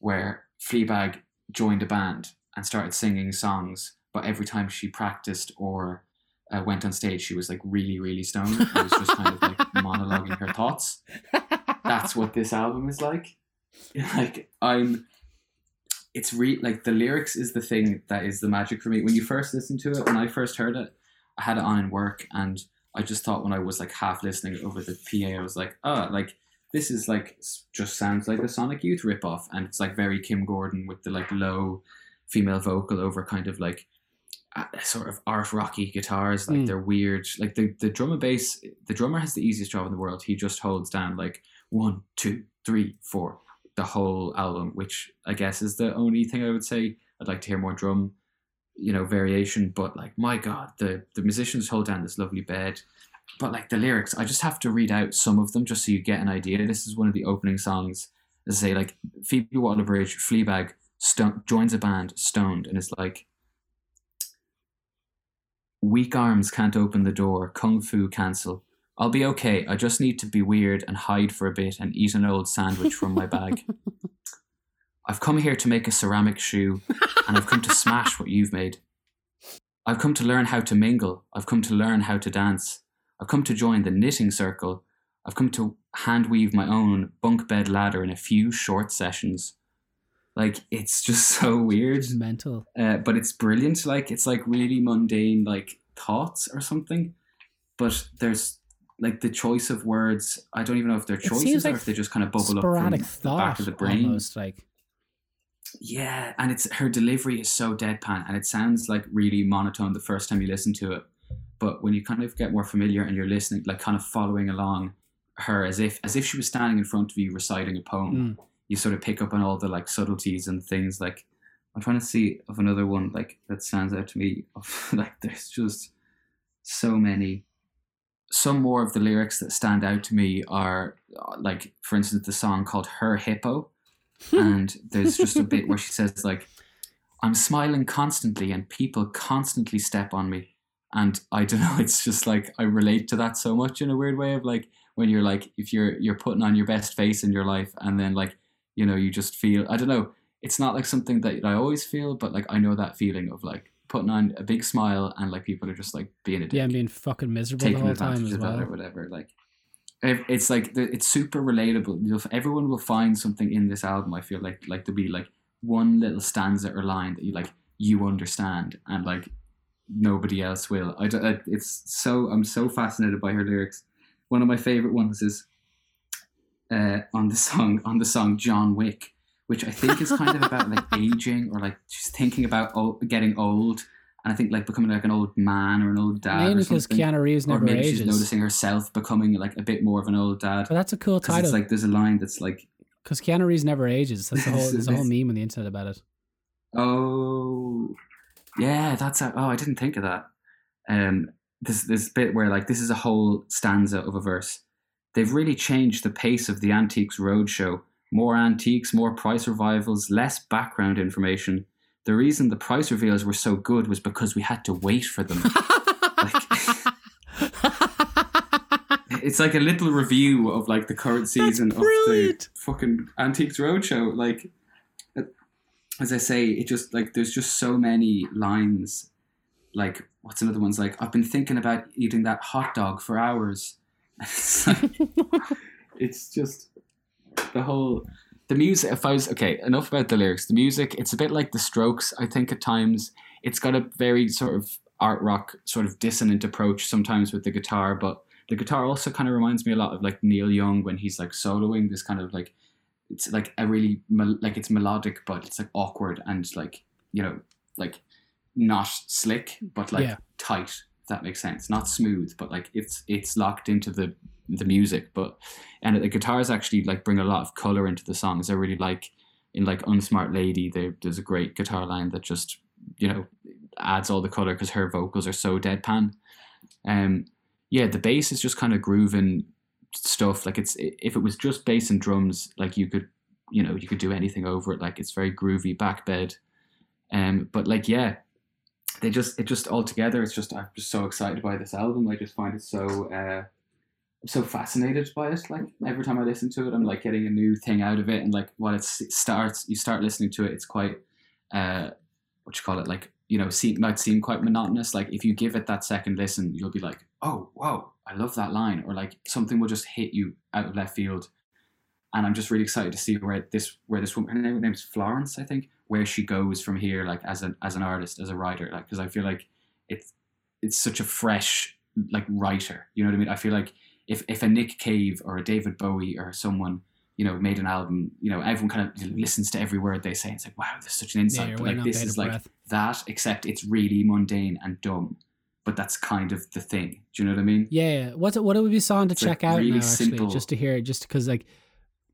where Fleabag joined a band and started singing songs, but every time she practiced or uh, went on stage, she was like really, really stoned. It was just kind of like <laughs> monologuing her thoughts. That's what this album is like. <laughs> Like I'm, it's re like the lyrics is the thing that is the magic for me. When you first listen to it, when I first heard it, I had it on in work, and I just thought when I was like half listening over the PA, I was like, oh, like this is like just sounds like a Sonic Youth ripoff, and it's like very Kim Gordon with the like low female vocal over kind of like sort of art rocky guitars like Mm. they're weird like the the drummer and bass the drummer has the easiest job in the world he just holds down like one two three four the whole album, which I guess is the only thing I would say. I'd like to hear more drum, you know, variation. But like, my God, the the musicians hold down this lovely bed. But like the lyrics, I just have to read out some of them just so you get an idea. This is one of the opening songs. As I say, like Phoebe Waller-Bridge, Fleabag, stone, joins a band, stoned, and it's like weak arms can't open the door. Kung fu cancel. I'll be okay. I just need to be weird and hide for a bit and eat an old sandwich from my bag. <laughs> I've come here to make a ceramic shoe, and I've come to smash what you've made. I've come to learn how to mingle. I've come to learn how to dance. I've come to join the knitting circle. I've come to hand weave my own bunk bed ladder in a few short sessions. Like it's just <laughs> so weird, Mental. uh, but it's brilliant. Like it's like really mundane, like thoughts or something. But there's like the choice of words. I don't even know if they're choices like or if they just kind of bubble up Sporadic from thought. the back of the brain. Almost like Yeah, and it's her delivery is so deadpan, and it sounds like really monotone the first time you listen to it. But when you kind of get more familiar and you're listening, like kind of following along her as if as if she was standing in front of you reciting a poem, Mm. you sort of pick up on all the like subtleties and things. Like I'm trying to see of another one like that stands out to me. Of <laughs> like there's just so many. Some more of the lyrics that stand out to me are uh, like, for instance, the song called "Her Hippo." And there's just a bit where she <laughs> says like i'm smiling constantly and people constantly step on me and i don't know <laughs> it's just like i relate to that so much in a weird way of like when you're like if you're you're putting on your best face in your life and then like you know you just feel i don't know it's not like something that i always feel but like i know that feeling of like putting on a big smile and like people are just like being a dick yeah, and being fucking miserable the taking whole time as of that well. or whatever. Like, it's like it's super relatable. You'll, everyone will find something in this album. I feel like like there'll be like one little stanza or line that you like you understand, and like nobody else will. I, don't- I it's so I'm so fascinated by her lyrics. One of my favorite ones is uh, on the song on the song John Wick, which I think is kind of about like <laughs> aging or like she's thinking about old, getting old. And I think like becoming like an old man or an old dad. Mainly because Keanu Reeves or maybe ages. she's noticing herself becoming like a bit more of an old dad. but that's a cool title it's like there's a line that's like, because Keanu Reeves never ages. That's the <laughs> whole. There's a whole meme on the internet about it. oh, yeah, that's a, oh, I didn't think of that. Um, this this bit where like this is a whole stanza of a verse. They've really changed the pace of the Antiques Roadshow. More antiques, more price revivals, less background information. The reason the price reveals were so good was because we had to wait for them. <laughs> it's like a little review of like the current season of the fucking Antiques Roadshow. Like, uh, as I say, it just like there's just so many lines. Like, what's another one's like? I've been thinking about eating that hot dog for hours. <laughs> It's, like, <laughs> it's just the whole the music. If I was okay, enough about the lyrics. The music, it's a bit like the Strokes. I think at times it's got a very sort of art rock, sort of dissonant approach sometimes with the guitar, but the guitar also kind of reminds me a lot of like Neil Young when he's like soloing this kind of like it's like a really like it's melodic but it's like awkward and like you know like not slick but like Yeah. tight if that makes sense not smooth but like it's it's locked into the the music but and the guitars actually like bring a lot of color into the songs I really like in like Unsmart Lady there, there's a great guitar line that just you know adds all the color because her vocals are so deadpan um yeah, the bass is just kind of grooving stuff. Like it's if it was just bass and drums, like you could, you know, you could do anything over it. Like it's very groovy back bed. Um, but like yeah, they just it just all together. It's just I'm just so excited by this album. I just find it so uh, So fascinated by it. Like every time I listen to it, I'm like getting a new thing out of it. And like while it starts, you start listening to it, it's quite uh, what you call it, like you know, seem might seem quite monotonous. Like if you give it that second listen, you'll be like, oh, whoa, I love that line, or like something will just hit you out of left field. And I'm just really excited to see where this where this woman her name, name's Florence, I think, where she goes from here, like as an as an artist, as a writer, like because I feel like it's it's such a fresh like writer. You know what I mean? I feel like if if a Nick Cave or a David Bowie or someone you know made an album, you know everyone kind of listens to every word they say. It's like wow, there's such an insight. you're but like this is like breath. that, except it's really mundane and dumb. But that's kind of the thing. Do you know what I mean? Yeah, yeah. What's what would be song to It's, like, check out really now? Actually, simple. just to hear it, just because like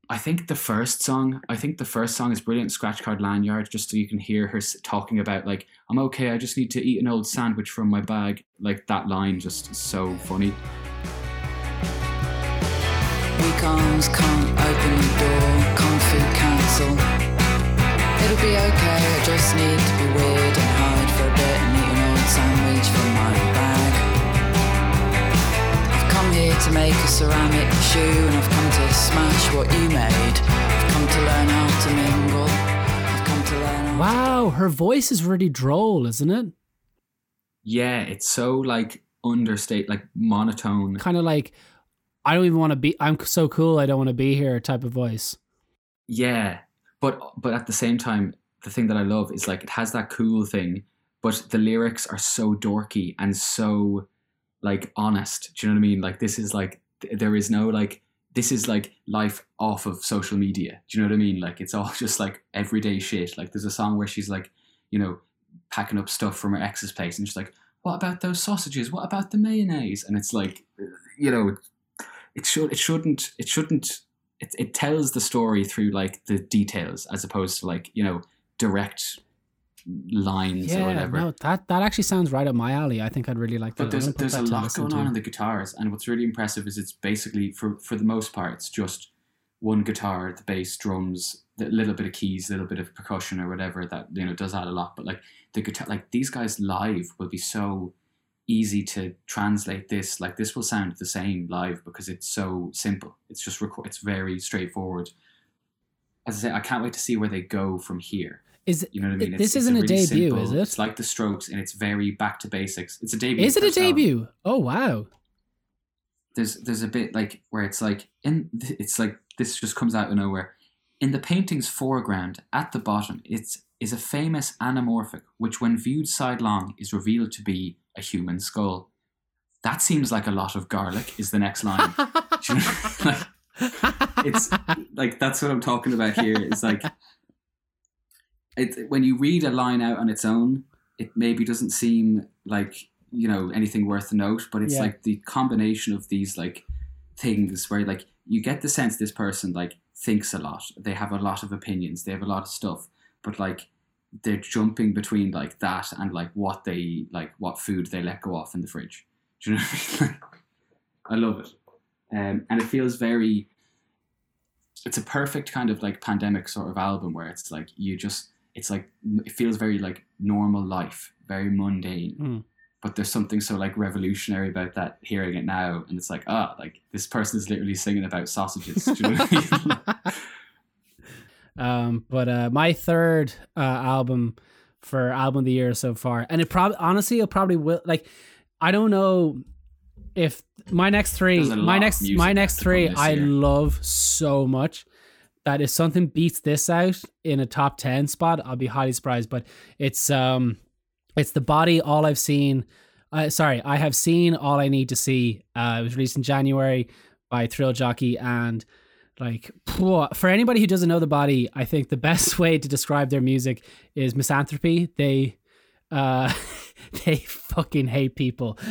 I think the first song, I think the first song is brilliant. Scratch Card Lanyard, just so you can hear her talking about like, I'm okay. I just need to eat an old sandwich from my bag. Like that line, just is so funny. Weekends can't open the door, can't food. It'll be okay, I just need to be weird and hide for a bit and eat an old sandwich from my bag. I've come here to make a ceramic shoe and I've come to smash what you made. I've come to learn how to mingle. I've come to learn how Wow, her voice is really droll, isn't it? Yeah, it's so like understate, like monotone. Kind of like, I don't even want to be. I'm so cool. I don't want to be here. Type of voice. Yeah, but but at the same time, the thing that I love is like it has that cool thing, but the lyrics are so dorky and so like honest. Do you know what I mean? Like this is like th- there is no like this is like life off of social media. Do you know what I mean? Like it's all <laughs> just like everyday shit. Like there's a song where she's like, you know, packing up stuff from her ex's place, and she's like, "What about those sausages? What about the mayonnaise?" And it's like, you know, it should it shouldn't it shouldn't it, it tells the story through like the details as opposed to like you know direct lines or Yeah, whatever. no, that that actually sounds right up my alley. I think I'd really like that. But there's I'm gonna put there's a lot going on in the guitars, and what's really impressive is it's basically for for the most part it's just one guitar, the bass, drums, a little bit of keys, a little bit of percussion or whatever that you know does add a lot. But like the guitar, like these guys live will be so easy to translate this. Like this will sound the same live because it's so simple. It's just record. It's very straightforward. As I say, I can't wait to see where they go from here. Is it? You know what I mean? This isn't a debut, is it? It's like the Strokes, and it's very back to basics. It's a debut. Is it a first album debut? Oh wow! there's there's a bit like where it's like in it's like this just comes out of nowhere. In the painting's foreground, at the bottom, it's is a famous anamorphic, which when viewed sidelong is revealed to be a human skull. That seems like a lot of garlic. Is the next line. You know- like, it's like that's what I'm talking about here. It's like it when you read a line out on its own, it maybe doesn't seem like you know anything worth a note, but it's Yeah. like the combination of these like things where like you get the sense this person like thinks a lot. They have a lot of opinions. They have a lot of stuff, but like they're jumping between like that and like what they like what food they let go off in the fridge. <laughs> Do you know what I mean? I love it, um, and it feels very. It's a perfect kind of like pandemic sort of album where it's like you just it's like it feels very like normal life, very mundane. Mm. But there's something so like revolutionary about that hearing it now, and it's like ah, like this person is literally singing about sausages. <laughs> Do you know what I mean? Um, but uh, my third uh, album for album of the year so far, and it probably honestly, it probably will. Like, I don't know if my next three, my next, my next three, I year. love so much. That if something beats this out in a top ten spot, I'll be highly surprised. But it's um, it's the body. All I've seen. Uh, sorry, I have seen all I need to see. Uh, it was released in January by Thrill Jockey, and like for anybody who doesn't know the body, I think the best <laughs> way to describe their music is misanthropy. They, uh, <laughs> they fucking hate people. <laughs>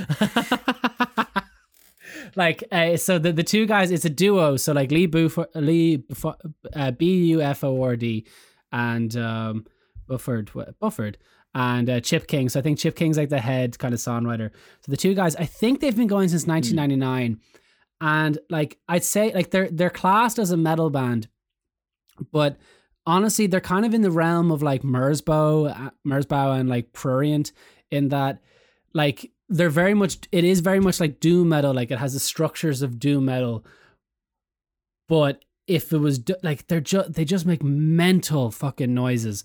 like uh, so the, the two guys it's a duo. So like lee Buford, lee Bufo- uh, b-u-f-o-r-d and um bufford bufford and uh, chip king. So i think chip king's like the head kind of songwriter. So the two guys i think they've been going since 1999 and like i'd say like they're they're classed as a metal band but honestly they're kind of in the realm of like merzbow uh, merzbow and like prurient in that like they're very much it is very much like doom metal like it has the structures of doom metal. But if it was like they're just they just make mental fucking noises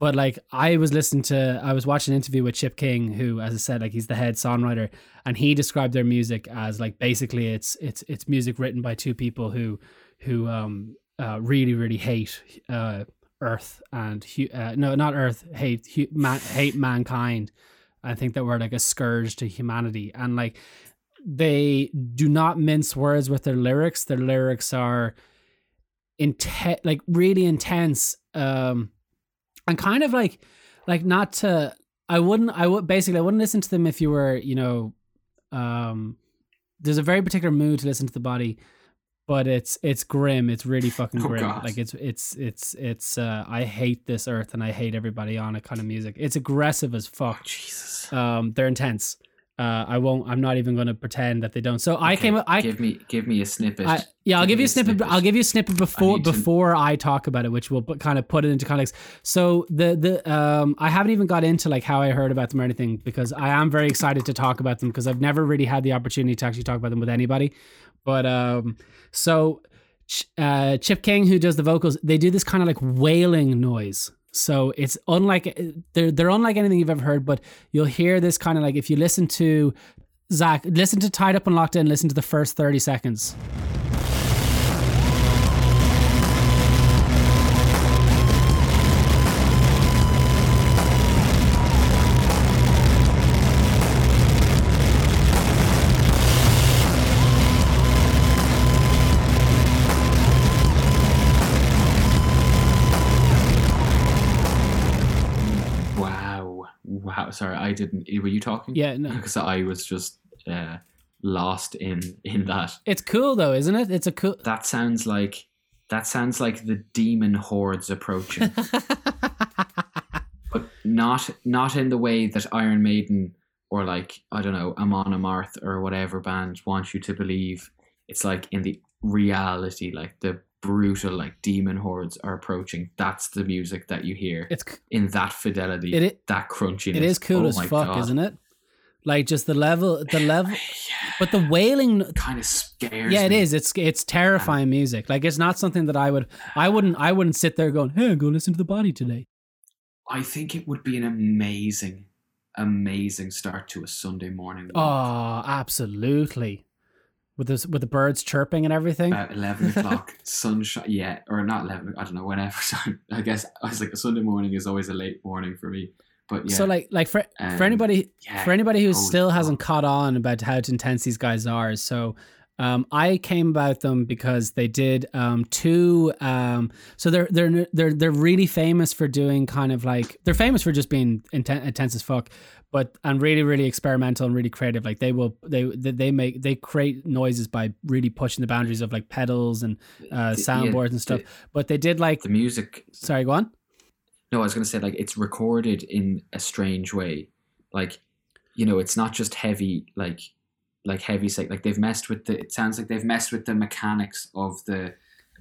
but like i was listening to i was watching an interview with chip king who as i said like he's the head songwriter and he described their music as like basically it's it's it's music written by two people who who um uh really really hate uh earth and uh, no not earth hate man, hate mankind I think that we're like a scourge to humanity. And like they do not mince words with their lyrics. Their lyrics are intense, like really intense. Um, and kind of like, like not to, I wouldn't, I would basically, I wouldn't listen to them if you were, you know, um, there's a very particular mood to listen to the body. but it's it's grim. It's really fucking Oh, grim. God. Like it's it's it's it's. uh I hate this earth and I hate everybody on it kind of music. It's aggressive as fuck. Jesus. Um, they're intense. Uh, I won't. I'm not even going to pretend that they don't. So I came. I give me give me a snippet. I, yeah, I'll give me you a snippet. I'll give you a snippet before to- before I talk about it, which will put, kind of put it into context. So the the um, I haven't even got into like how I heard about them or anything because I am very excited to talk about them because I've never really had the opportunity to actually talk about them with anybody. But um, so uh, Chip King, who does the vocals, they do this kind of like wailing noise. So it's unlike eh, they're they're unlike anything you've ever heard, but you'll hear this kind of like if you listen to Zach, listen to Tied Up and Locked In, listen to the first 30 seconds. Sorry, I didn't. Were you talking? Yeah, no. <laughs> Because I was just uh, lost in in that. It's cool though, isn't it? It's a cool. That sounds like that sounds like the demon hordes approaching, <laughs> but not not in the way that Iron Maiden or like I don't know Amon Amarth or whatever band wants you to believe. It's like in the reality, like the brutal like demon hordes are approaching. That's the music that you hear It's in that fidelity, It i- that crunchiness. it is cool Oh as fuck, God. isn't it? Like just the level, the <sighs> level, but the wailing. Kind of scares. Yeah, it me. is. It's it's terrifying music. Like it's not something that I would. I wouldn't. I wouldn't sit there going, "Hey, go listen to the body today." I think it would be an amazing, amazing start to a Sunday morning. Oh, absolutely. With the with the birds chirping and everything. About eleven <laughs> o'clock, sunshine. Yeah, or not eleven. I don't know. Whenever. <laughs> Sorry. I guess I was like a Sunday morning is always a late morning for me. But yeah. So like like for um, for anybody yeah, for anybody who still hasn't caught on about how intense these guys are, so um, I came about them because they did um, two. Um, so they're they're they're they're really famous for doing kind of like they're famous for just being inten- intense as fuck, but and really really experimental and really creative. Like they will they they make they create noises by really pushing the boundaries of like pedals and uh, The- yeah, soundboards and stuff. the- but they did like the music sorry, go on. No, I was going to say like it's recorded in a strange way. Like, you know, it's not just heavy like like heavy say like they've messed with the it sounds like they've messed with the mechanics of the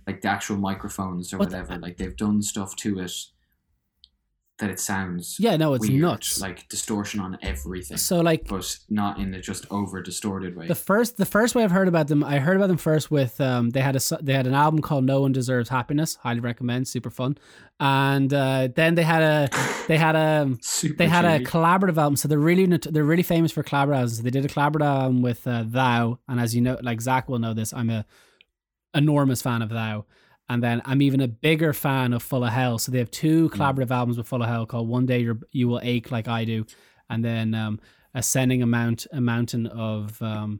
like the actual microphones or whatever. Like they've done stuff to it that it sounds Yeah, no, it's weird, nuts. Like distortion on everything. So like but not in a just over distorted way. The first, the first way I've heard about them, I heard about them first with um, they had a they had an album called No One Deserves Happiness. Highly recommend, super fun. And uh, then they had a they had a <laughs> they had a collaborative album. So they're really they're really famous for collaborative albums. They did a collaborative album with uh, Thou, and as you know, like Zach will know this, I'm a enormous fan of Thou. And then I'm even a bigger fan of Full of Hell. So they have two collaborative albums with Full of Hell called One Day You're, You Will Ache Like I Do, and then um, Ascending a Mount, a mountain of um,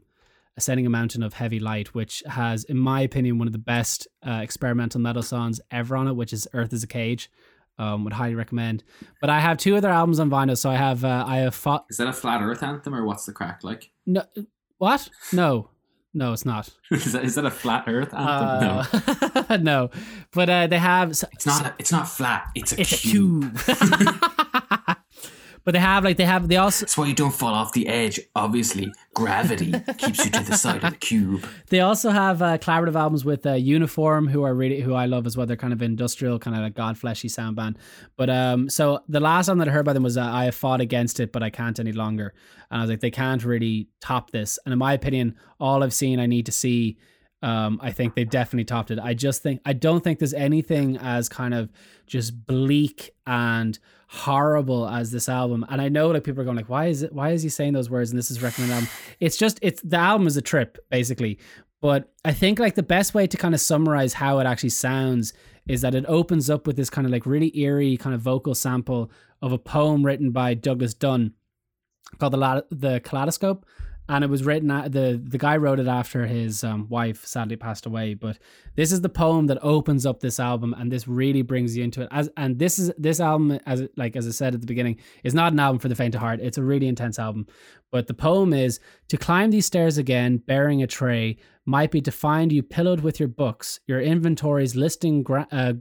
Ascending a Mountain of Heavy Light, which has, in my opinion, one of the best uh, experimental metal songs ever on it, which is Earth is a Cage. Um, would highly recommend. But I have two other albums on vinyl. So I have uh, I have fought Is that a flat earth anthem or what's the crack like? no what no no it's not <laughs> is, that, is that a flat earth anthem? no. uh, <laughs> no but uh, they have It's not it's not flat. It's a it's a cube. <laughs> but they have like they have they also That's why you don't fall off the edge. Obviously, gravity <laughs> keeps you to the side of the cube. They also have uh, collaborative albums with uh, Uniform, who are really who I love as well. They're kind of industrial, kind of like Godfleshy sound band. But um, so the last time that I heard about them was uh, I have fought against it, but I can't any longer. And I was like, they can't really top this. And in my opinion, all I've seen, I need to see. Um, I think they've definitely topped it. I just think I don't think there's anything as kind of just bleak and horrible as this album. And I know like people are going like, why is it? Why is he saying those words? And this is recommended album. It's just it's the album is a trip basically. But I think like the best way to kind of summarize how it actually sounds is that it opens up with this kind of like really eerie kind of vocal sample of a poem written by Douglas Dunn called the the Kaleidoscope. And it was written at the the guy wrote it after his um, wife sadly passed away but this is the poem that opens up this album and this really brings you into it. As and this is this album as like as i said at the beginning is not an album for the faint of heart. It's a really intense album. But the poem is to climb these stairs again bearing a tray might be to find you pillowed with your books your inventories listing gra- uh,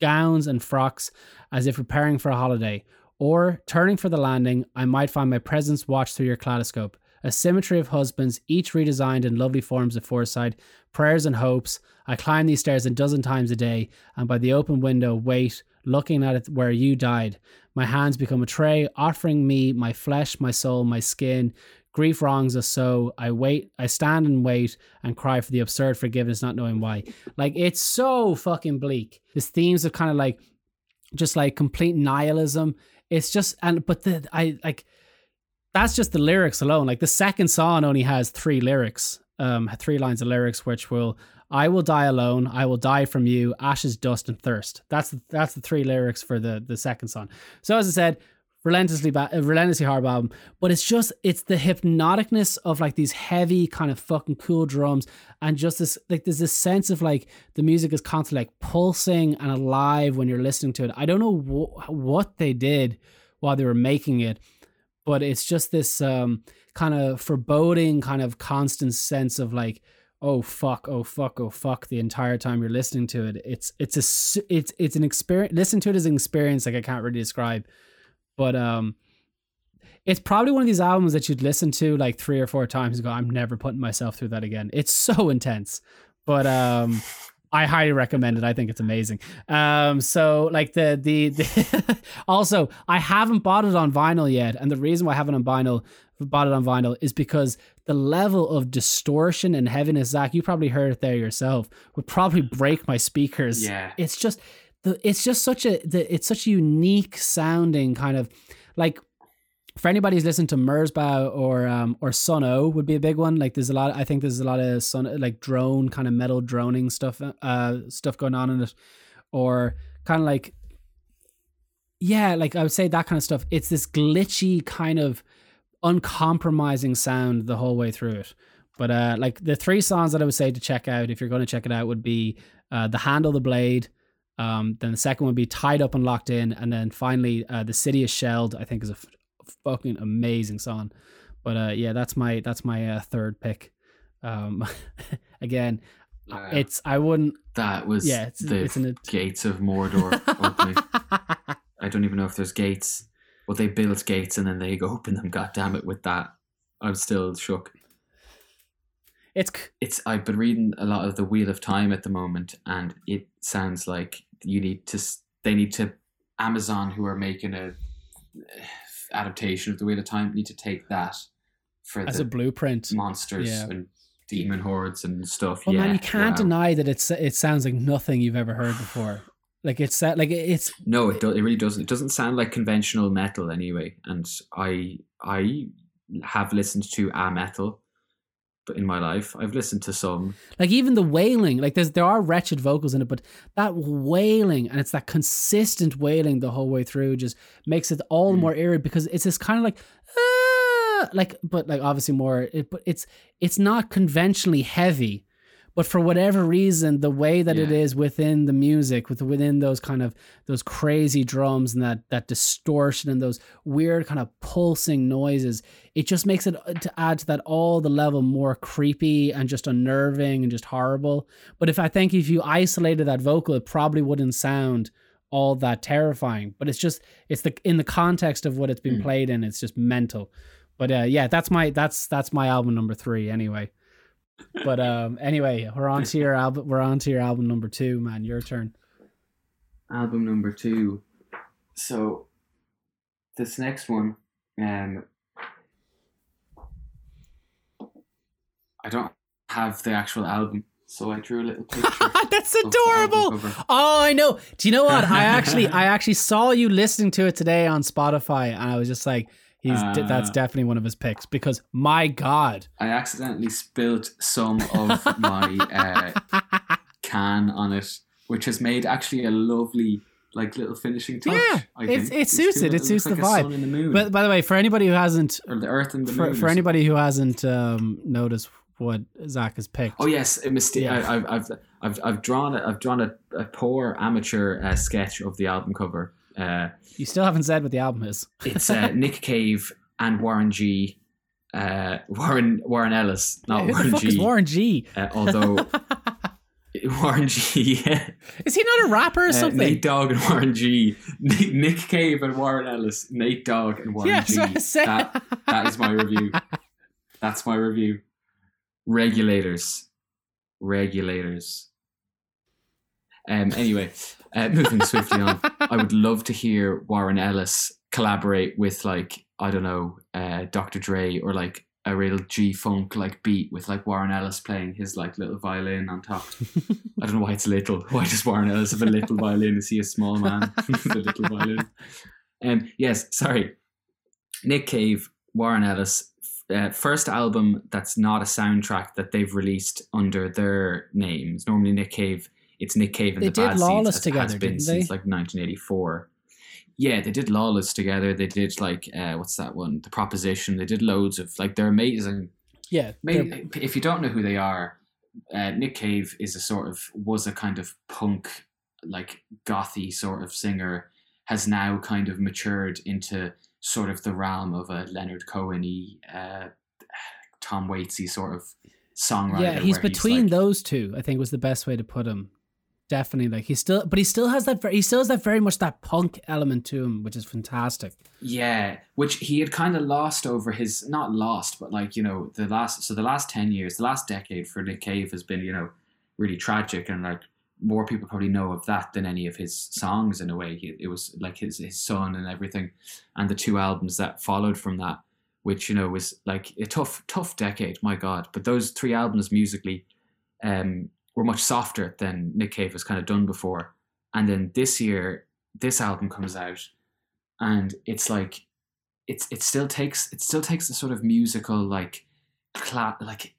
gowns and frocks as if preparing for a holiday. Or turning for the landing i might find my presence watched through your kaleidoscope a symmetry of husbands, each redesigned in lovely forms of foresight, prayers and hopes. I climb these stairs a dozen times a day, and by the open window wait, looking at it where you died. My hands become a tray, offering me my flesh, my soul, my skin. Grief wrongs us so. I wait, I stand and wait and cry for the absurd forgiveness, not knowing why. Like, it's so fucking bleak. This themes of kind of like, just like complete nihilism. It's just, and, but the, I like, that's just the lyrics alone. Like the second song only has three lyrics, um, three lines of lyrics, which will I will die alone, I will die from you, ashes, dust, and thirst. That's that's the three lyrics for the the second song. So as I said, relentlessly bad, relentlessly hard album, but it's just it's the hypnoticness of like these heavy kind of fucking cool drums and just this like there's this sense of like the music is constantly like pulsing and alive when you're listening to it. I don't know wh- what they did while they were making it but it's just this um, kind of foreboding, kind of constant sense of like, oh fuck, oh fuck, oh fuck, the entire time you're listening to it. It's it's a it's it's an experience. Listen to it as an experience like I can't really describe, but um, it's probably one of these albums that you'd listen to like three or four times and go, I'm never putting myself through that again. It's so <laughs> intense, but um. I highly recommend it. I think it's amazing. Um, so like the the, the <laughs> also I haven't bought it on vinyl yet, and the reason why I haven't on vinyl bought it on vinyl is because the level of distortion and heaviness, Zach, you probably heard it there yourself, would probably break my speakers. Yeah, it's just the it's just such a the, it's such a unique sounding kind of like for anybody who's listened to Merzbow or um or Sunn O))) would be a big one. Like there's a lot. I think there's a lot of Sun like drone kind of metal droning stuff uh stuff going on in it, or kind of like yeah, like I would say that kind of stuff. It's this glitchy kind of uncompromising sound the whole way through it. But uh like the three songs that I would say to check out if you're going to check it out would be uh the handle the blade. Um, then the second would be tied up and locked in, and then finally, uh, the city is shelled. I think is a fucking amazing song. But uh, yeah, that's my that's my uh, third pick. Um, <laughs> again, Wow. it's I wouldn't. that was Yeah, it's- the it's an- gates of Mordor. <laughs> I don't even know if there's gates. Well, they built gates and then they open them. <laughs> God damn it! With that, I'm still shook. It's c- It's I've been reading a lot of the Wheel of Time at the moment, and it sounds like you need to. They need to Amazon, who are making a uh, adaptation of the Wheel of Time, need to take that for as the a blueprint. monsters Yeah. and demon hordes and stuff. Well, yeah, man, you can't wow. deny that it's it sounds like nothing you've ever heard before. Like it's uh, like it's No, it do, it really doesn't. It doesn't sound like conventional metal anyway. And I I have listened to a metal, in my life I've listened to some. like even the wailing. Like there's there are wretched vocals in it, but that wailing and it's that consistent wailing the whole way through just makes it all the Mm. more eerie because it's this kind of like ah, like but like obviously more it, but it's it's not conventionally heavy but for whatever reason the way that it Yeah. is within the music with within those kind of those crazy drums and that that distortion and those weird kind of pulsing noises it just makes it uh, to add to that all the level more creepy and just unnerving and just horrible but if i think if you isolated that vocal it probably wouldn't sound all that terrifying but it's just it's the in the context of what it's been Mm. played in it's just mental but uh yeah that's my that's that's my album number three anyway but um anyway we're on to your <laughs> album we're on to your album number two man. Your turn. Album number two. So this next one, um, I don't have the actual album, so I drew a little <laughs> picture. <laughs> that's of the album adorable! oh i know. Do you know what? I actually i actually saw you listening to it today on spotify and i was just like he's that's Uh. definitely one of his picks because my god I accidentally spilled some of my <laughs> uh, can on it, which has made actually a lovely like little finishing touch. Yeah, I it's- think. it suits it. It looks suits like the vibe. the. But by the way, for anybody who hasn't, or the earth and the for, moon. for anybody who hasn't um, noticed what Zach has picked, Oh yes, a mistake. Yeah. I, I've, I've I've I've drawn a, I've drawn a, a poor amateur uh, sketch of the album cover. Uh, you still haven't said what the album is. <laughs> it's uh, Nick Cave and Warren G. Uh, <laughs> Warren Warren Ellis, not Who the Warren G. is Warren G? Uh, although <laughs> Warren G. Yeah. Is he not a rapper or Uh, something? Nate Dogg and Warren G. Nick, Nick Cave and Warren Ellis. Nate Dogg and Warren Yeah, G. that's what I said. That, that is my review. That's my review. Regulators. Regulators. Um. Anyway, uh, moving swiftly on. I would love to hear Warren Ellis collaborate with like I don't know, uh, Dr. Dre or like a real G funk like beat with like Warren Ellis playing his like little violin on top. <laughs> I don't know why it's little. Why does Warren Ellis have a little violin? Is he a small man with a little violin? Um, yes, sorry. Nick Cave, Warren Ellis, uh, first album that's not a soundtrack that they've released under their names. Normally, Nick Cave, it's Nick Cave and They the did Bad Lawless Seeds, as it has together, been didn't since they? like 1984. Yeah, they did Lawless together. They did like uh, what's that one? The Proposition. They did loads of like they're amazing yeah, they're- if you don't know who they are, uh, Nick Cave is a sort of was a kind of punk, like gothy sort of singer. Has now kind of matured into sort of the realm of a Leonard Cohen-y, uh, Tom Waitsy sort of songwriter. yeah, he's between like- those two. I think was the best way to put him. Definitely, like he's still, but he still has that. He still has that very much that punk element to him, which is fantastic. Yeah, which he had kind of lost over his not lost, but like you know the last so the last ten years, the last decade for Nick Cave has been you know really tragic, and like more people probably know of that than any of his songs in a way. He, it was like his his son and everything, and the two albums that followed from that, which you know was like a tough tough decade. My God, but those three albums musically, um, were much softer than Nick Cave has kind of done before, and then this year this album comes out and it's like it's it still takes it still takes the sort of musical like cla- like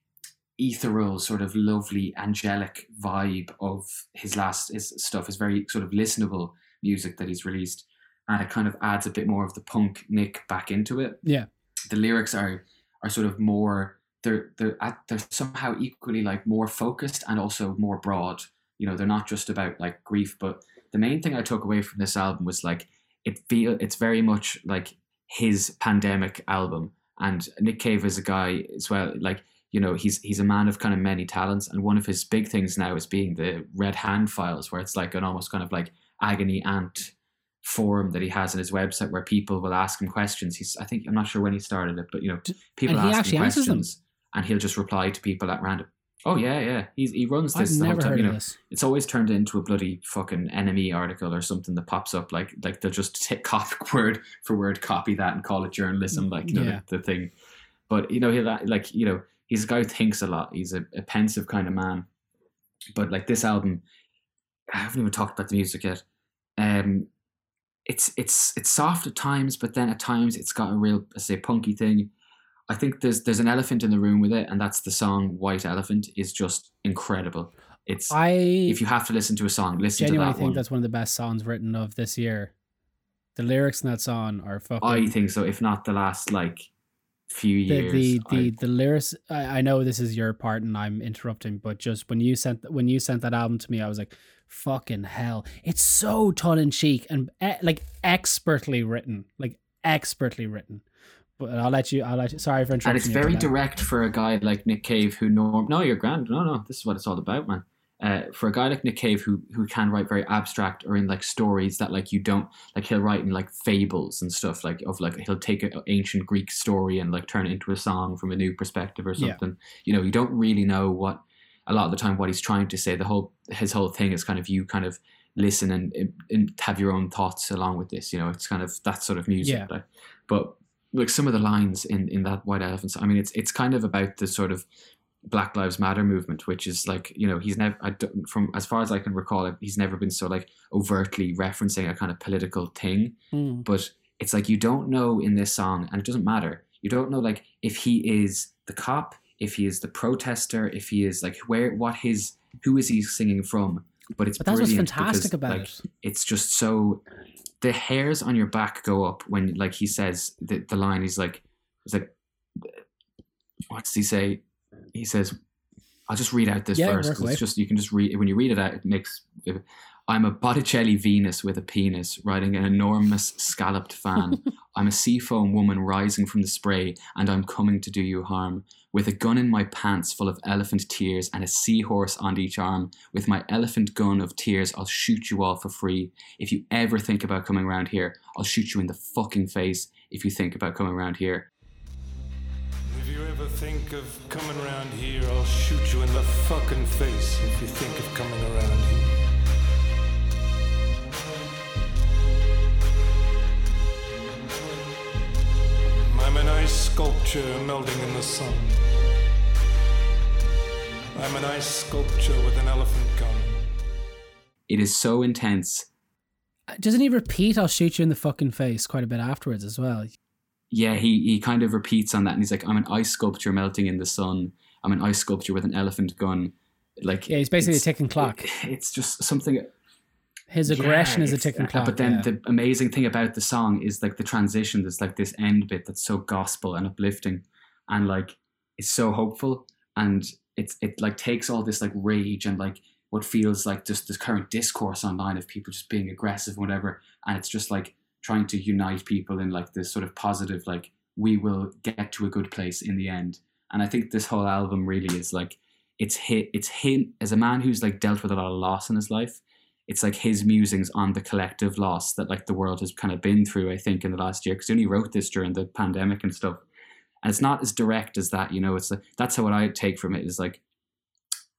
ethereal sort of lovely angelic vibe of his last his stuff his very sort of listenable music that he's released. And it kind of adds a bit more of the punk nick back into it. Yeah, the lyrics are are sort of more they're they're at, they're somehow equally like more focused and also more broad. You know, they're not just about like grief, but the main thing I took away from this album was like it feel it's very much like his pandemic album. And Nick Cave is a guy as well, like you know, he's he's a man of kind of many talents, and one of his big things now is being the Red Hand Files, where it's like an almost kind of like agony aunt forum that he has on his website where people will ask him questions. He's I think I'm not sure when he started it, but you know, people and he ask actually him answers them. questions and he'll just reply to people at random. Oh yeah, yeah. He's he runs this I've the whole never time. heard You of know, this. it's always turned into a bloody fucking NME article or something that pops up. Like like they'll just take <laughs> copy <laughs> word for word copy that and call it journalism. Like you know Yeah. the, the thing. But you know he'll like you know he's a guy who thinks a lot. He's a, a pensive kind of man. But like this album, I haven't even talked about the music yet. Um, it's it's it's soft at times, but then at times it's got a real, I say, punky thing. I think there's there's an elephant in the room with it, and that's the song "White Elephant" is just incredible. It's I if you have to listen to a song, listen to that think one. that's one of the best songs written of this year. The lyrics in that song are fucking. I think so. If not the last like few the years, the I- the, the lyrics. I, I know this is your part, and I'm interrupting, but just when you sent when you sent that album to me, I was like, "Fucking hell!" It's so tongue in cheek and eh, like expertly written, like expertly written. But I'll let you. I'll let you. Sorry for interrupting. and it's very direct for a guy like Nick Cave who norm no you're grand no no this is what it's all about man uh, for a guy like Nick Cave who who can write very abstract or in like stories that like you don't like he'll write in like fables and stuff like of like he'll take an ancient Greek story and like turn it into a song from a new perspective or Yeah. something you know you don't really know what a lot of the time what he's trying to say the whole his whole thing is kind of you kind of listen and, and have your own thoughts along with this you know it's kind of that sort of music Yeah. like, but like some of the lines in in that white elephant song, i mean it's it's kind of about the sort of black lives matter movement which is like you know he's never I don't, from as far as i can recall he's never been so like overtly referencing a kind of political thing. Mm, but it's like you don't know in this song and it doesn't matter you don't know like if he is the cop if he is the protester if he is like where what his who is he singing from but it's But that's what's fantastic because, about like, it. It's just so the hairs on your back go up when like he says the, the line. He's like, he's like, what does he say? He says, "I'll just read out this Yeah, verse. work 'cause away. It's just you can just read when you read it out. It makes. I'm a Botticelli Venus with a penis, riding an enormous scalloped fan. <laughs> I'm a seafoam woman rising from the spray, and I'm coming to do you harm. With a gun in my pants full of elephant tears and a seahorse on each arm, with my elephant gun of tears, I'll shoot you all for free. If you ever think about coming around here, I'll shoot you in the fucking face if you think about coming around here. If you ever think of coming around here, I'll shoot you in the fucking face if you think of coming around here. Sculpture melting in the sun. I'm an ice sculpture with an elephant gun. It is so intense. Doesn't he repeat, I'll shoot you in the fucking face quite a bit afterwards as well? Yeah, he, he kind of repeats on that and he's like, I'm an ice sculpture melting in the sun. I'm an ice sculpture with an elephant gun. Like Yeah, he's basically a ticking clock. <laughs> It's just something His aggression Yeah, is a ticking uh, clock. But then yeah. the amazing thing about the song is like the transition. There's like this end bit that's so gospel and uplifting, and like it's so hopeful, and it's it like takes all this like rage and like what feels like just this current discourse online of people just being aggressive and whatever, and it's just like trying to unite people in like this sort of positive like we will get to a good place in the end. And I think this whole album really is like it's hit it's him as a man who's like dealt with a lot of loss in his life it's like his musings on the collective loss that like the world has kind of been through i think in the last year because he only wrote this during the pandemic and stuff. And it's not as direct as that you know it's like, that's how what i take from it is like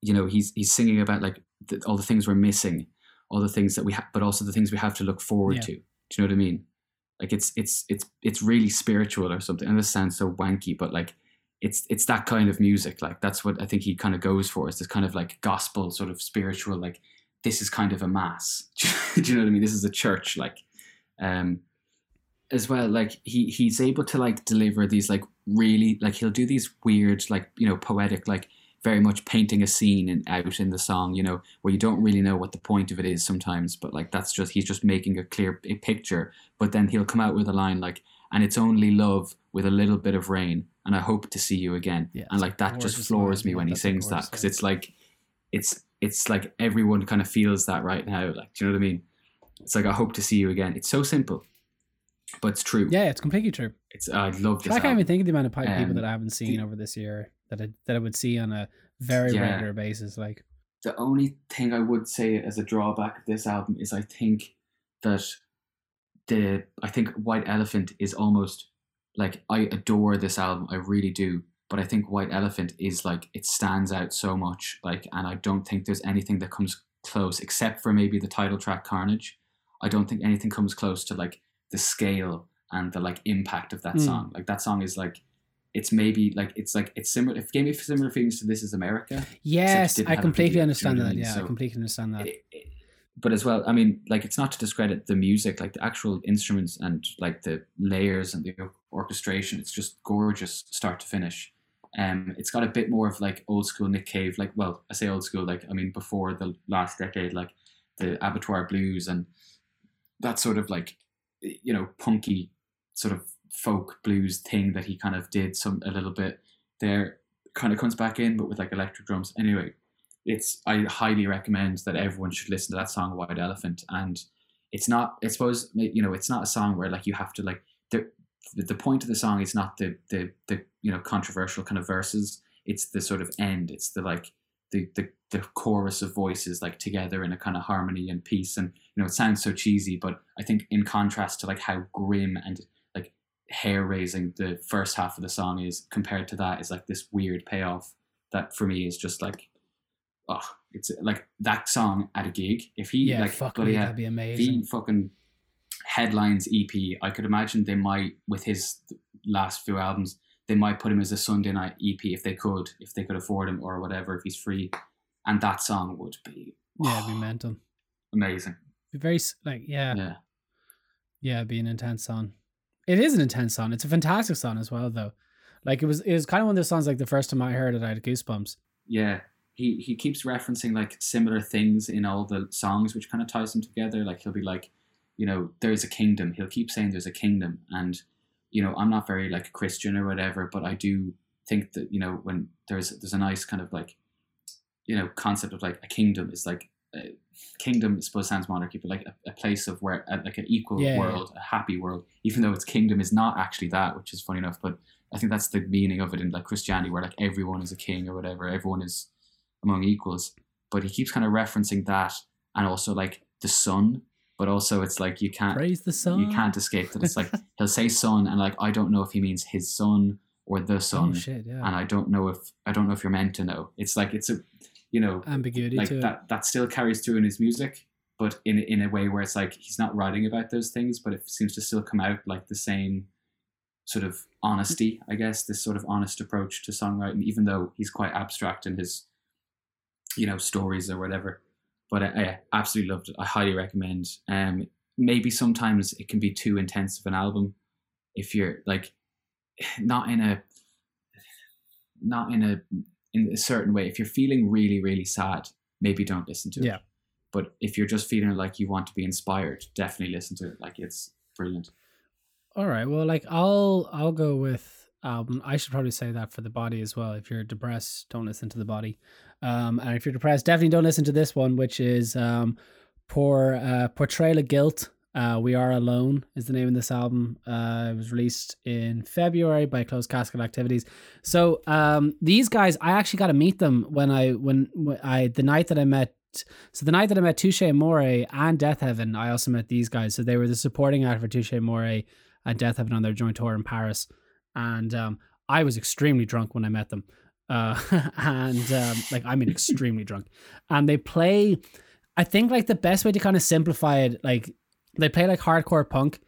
you know he's he's singing about like the, all the things we're missing all the things that we have but also the things we have to look forward Yeah. to. Do you know what i mean? Like it's it's it's it's really spiritual or something. And this sounds so wanky but like it's it's that kind of music like that's what i think he kind of goes for is this kind of like gospel sort of spiritual like this is kind of a mass. <laughs> Do you know what i mean? This is a church like um as well like he he's able to like deliver these like really like he'll do these weird like you know poetic like very much painting a scene in, out in the song you know where you don't really know what the point of it is sometimes but like that's just he's just making a clear a picture. But then he'll come out with a line like and it's only love with a little bit of rain and i hope to see you again. Yeah, and like that just floors me when he sings that because it's like it's it's like everyone kind of feels that right now like do you know what i mean it's like i hope to see you again it's so simple but it's true yeah, it's completely true. it's i love this I can't album. even think of the amount of people Um, that I haven't seen over this year that I, that I would see on a very Yeah. regular basis. Like, the only thing I would say as a drawback of this album is I think that the I think White Elephant is almost like I adore this album, I really do. But I think White Elephant is like it stands out so much, like, and I don't think there's anything that comes close except for maybe the title track Carnage. I don't think anything comes close to like the scale and the like impact of that Mm. song. Like that song is like it's maybe like it's like it's similar. It gave me similar feelings to This Is America. yes, I completely video, do you understand know what I that. Yeah, I completely understand that. it- it- but as well, I mean, like it's not to discredit the music, like the actual instruments and like the layers and the orchestration. It's just gorgeous, start to finish. Um, it's got a bit more of like old school Nick Cave, like well, I say old school, like I mean before the last decade, like the Abattoir Blues and that sort of like you know punky sort of folk blues thing that he kind of did some a little bit there kind of comes back in but with like electric drums. Anyway it's i highly recommend that everyone should listen to that song white elephant and it's not i suppose you know it's not a song where like you have to like the the point of the song is not the the the you know controversial kind of verses. It's the sort of end. It's the like the the, the chorus of voices like together in a kind of harmony and peace. And you know it sounds so cheesy but i think in contrast to like how grim and like hair raising the first half of the song is compared to that is like this weird payoff that for me is just like oh it's like that song at a gig if he yeah, like fuck me, that'd be if amazing. he fucking headlines EP, I could imagine they might with his last few albums, they might put him as a Sunday night EP if they could, if they could afford him or whatever, if he's free. And that song would be yeah, it'd be <sighs> amazing. Be very like yeah, yeah, Yeah. be an intense song. It is an intense song. It's a fantastic song as well, though. Like it was, it was kind of one of those songs. Like the first time I heard it, I had goosebumps. Yeah. he he keeps referencing like similar things in all the songs, which kind of ties them together. Like he'll be like, you know, there's a kingdom. He'll keep saying there's a kingdom, and you know, I'm not very like Christian or whatever, but I do think that you know when there's there's a nice kind of like, you know, concept of like a kingdom is like. Uh, kingdom, I suppose, sounds monarchy, but like a, a place of where, uh, like an equal yeah. world, a happy world, even though its kingdom is not actually that, which is funny enough. But I think that's the meaning of it in like Christianity, where like everyone is a king or whatever, everyone is among equals. But he keeps kind of referencing that, and also like the sun. But also, it's like you can't Praise the sun. you can't escape that. It's like <laughs> he'll say son, and like I don't know if he means his son or the son, Oh shit, yeah. and I don't know if I don't know if you're meant to know. It's like it's a you know Ambiguity like to it. that that still carries through in his music, but in in a way where it's like he's not writing about those things, but it seems to still come out like the same sort of honesty, I guess, this sort of honest approach to songwriting, even though he's quite abstract in his you know stories or whatever. But I, I absolutely loved it. I highly recommend. Um, maybe sometimes it can be too intense of an album if you're like <sighs> not in a not in a in a certain way. If you're feeling really really sad, maybe don't listen to it. Yeah. But if you're just feeling like you want to be inspired, definitely listen to it. Like it's brilliant. All right. Well, like I'll I'll go with album. I should probably say that for the body as well. If you're depressed, don't listen to the body. Um, and if you're depressed, definitely don't listen to this one, which is um, uh, Portrayal of Guilt. Uh, we are alone is the name of this album. Uh, it was released in February by Closed Casket Activities. So um, these guys, I actually got to meet them when I when, when I the night that I met so the night that I met Touché Amoré and Deafheaven, I also met these guys. So they were the supporting act for Touché Amoré and Deafheaven on their joint tour in Paris. And um, I was extremely drunk when I met them. Uh, <laughs> and um, like, I mean, <laughs> extremely drunk. And they play, I think, like the best way to kind of simplify it, like, they play like hardcore punk.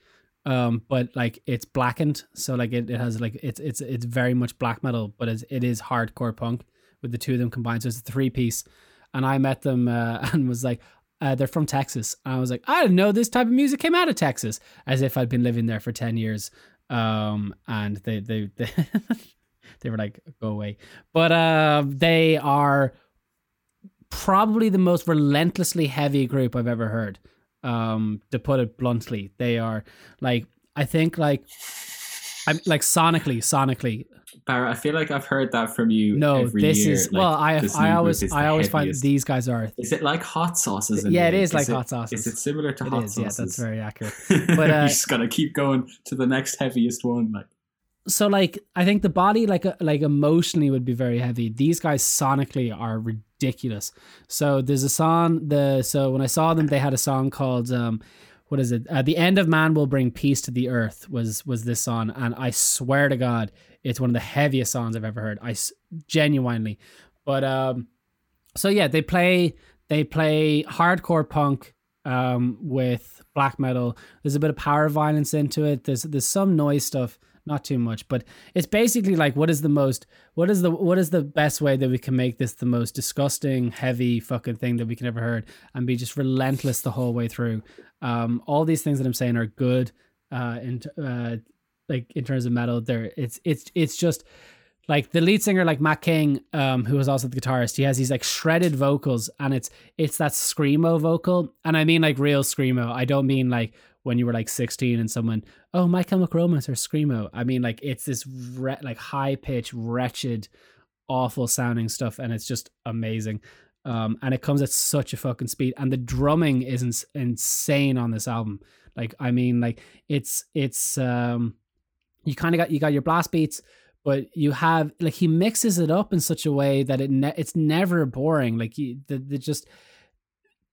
Um, but like it's blackened, so like it, it has like it's it's it's very much black metal, but it's, it is hardcore punk with the two of them combined. So it's a three piece, and I met them uh, <laughs> and was like, uh, they're from Texas. And I was like, I didn't know this type of music came out of Texas, as if I'd been living there for ten years. Um, and they they they, <laughs> they were like, go away. But uh, they are probably the most relentlessly heavy group I've ever heard. Um, to put it bluntly, they are like I think like I'm like sonically, sonically, Barra, I feel like I've heard that from you. no, every this year, is like, well, I I always I always find these guys are. Is it like hot sauces? In Yeah, it way? is like hot sauces. Is sauces. it similar to It hot is, yeah, that's very accurate. but <laughs> But, uh, you just gotta keep going to the next heaviest one. Like so like I think the body like uh, like emotionally would be very heavy. These guys sonically are ridiculous. So there's a song the so when I saw them they had a song called um what is it? Uh, the end of man will bring peace to the earth was was this song and I swear to god it's one of the heaviest songs I've ever heard. I s- genuinely. But um so yeah, they play they play hardcore punk um with black metal. There's a bit of power violence into it. There's there's some noise stuff, not too much, but it's basically like what is the most what is the what is the best way that we can make this the most disgusting, heavy fucking thing that we can ever heard and be just relentless the whole way through. Um all these things that I'm saying are good uh in uh like in terms of metal. There it's it's it's just like the lead singer like Matt King um who was also the guitarist he has these like shredded vocals and it's it's that screamo vocal and I mean like real screamo I don't mean like when you were like 16 and someone oh my chemical romance or screamo. I mean like it's this re- like high pitched wretched awful sounding stuff and it's just amazing. Um and it comes at such a fucking speed and the drumming is ins- insane on this album. Like I mean like it's it's um you kind of got you got your blast beats but you have like he mixes it up in such a way that it ne- it's never boring. Like you the, the just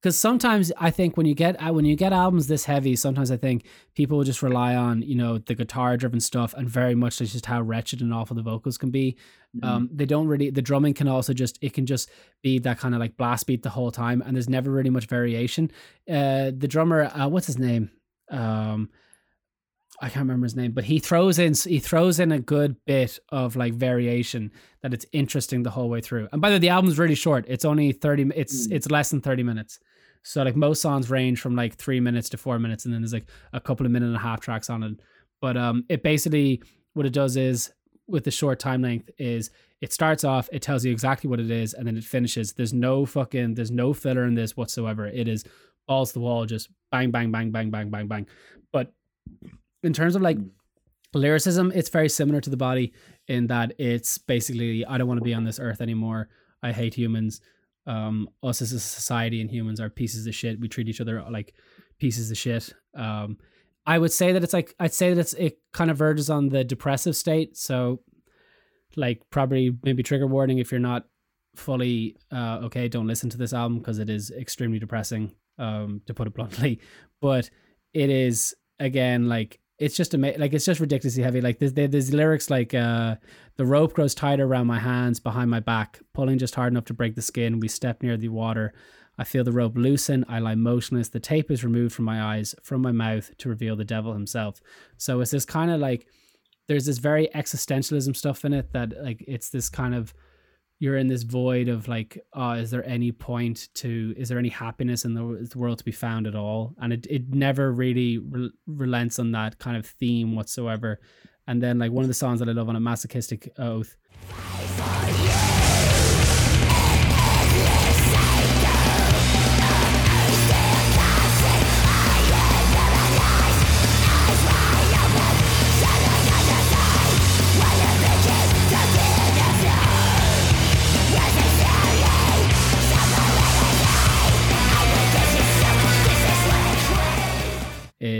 because sometimes I think when you get uh, when you get albums this heavy, sometimes I think people will just rely on you know the guitar driven stuff and very much just how wretched and awful the vocals can be. Um, they don't really the drumming can also just it can just be that kind of like blast beat the whole time, and there's never really much variation. Uh, the drummer, uh, what's his name? Um, I can't remember his name, but he throws in he throws in a good bit of like variation that it's interesting the whole way through. And by the way, the album's really short. It's only thirty. It's it's less than thirty minutes. So like most songs range from like three minutes to four minutes, and then there's like a couple of minute and a half tracks on it. But um, it basically what it does is with the short time length is it starts off, it tells you exactly what it is, and then it finishes. There's no fucking, there's no filler in this whatsoever. It is balls to the wall, just bang, bang, bang, bang, bang, bang, bang. But in terms of like lyricism, it's very similar to the body in that it's basically, I don't want to be on this earth anymore. I hate humans. Um, us as a society and humans are pieces of shit. We treat each other like pieces of shit. Um, I would say that it's like I'd say that it's it kind of verges on the depressive state. So, like probably maybe trigger warning if you're not fully uh, okay. Don't listen to this album because it is extremely depressing. Um, to put it <laughs> bluntly, but it is again like it's just ama- like it's just ridiculously heavy. Like there's, there's lyrics like uh, the rope grows tighter around my hands behind my back, pulling just hard enough to break the skin. We step near the water. I feel the rope loosen. I lie motionless. The tape is removed from my eyes, from my mouth to reveal the devil himself. So it's this kind of like there's this very existentialism stuff in it that like it's this kind of you're in this void of like oh is there any point to is there any happiness in the, the world to be found at all? And it, it never really re- relents on that kind of theme whatsoever. And then like one of the songs that i love on a masochistic oath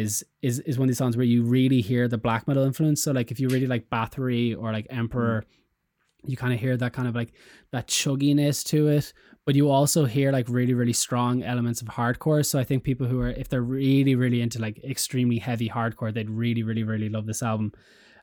is is is one of these songs where you really hear the black metal influence. So like if you really like Bathory or like Emperor, you kind of hear that kind of like that chugginess to it. But you also hear like really really strong elements of hardcore. So I think people who are if they're really really into like extremely heavy hardcore, they'd really really really love this album.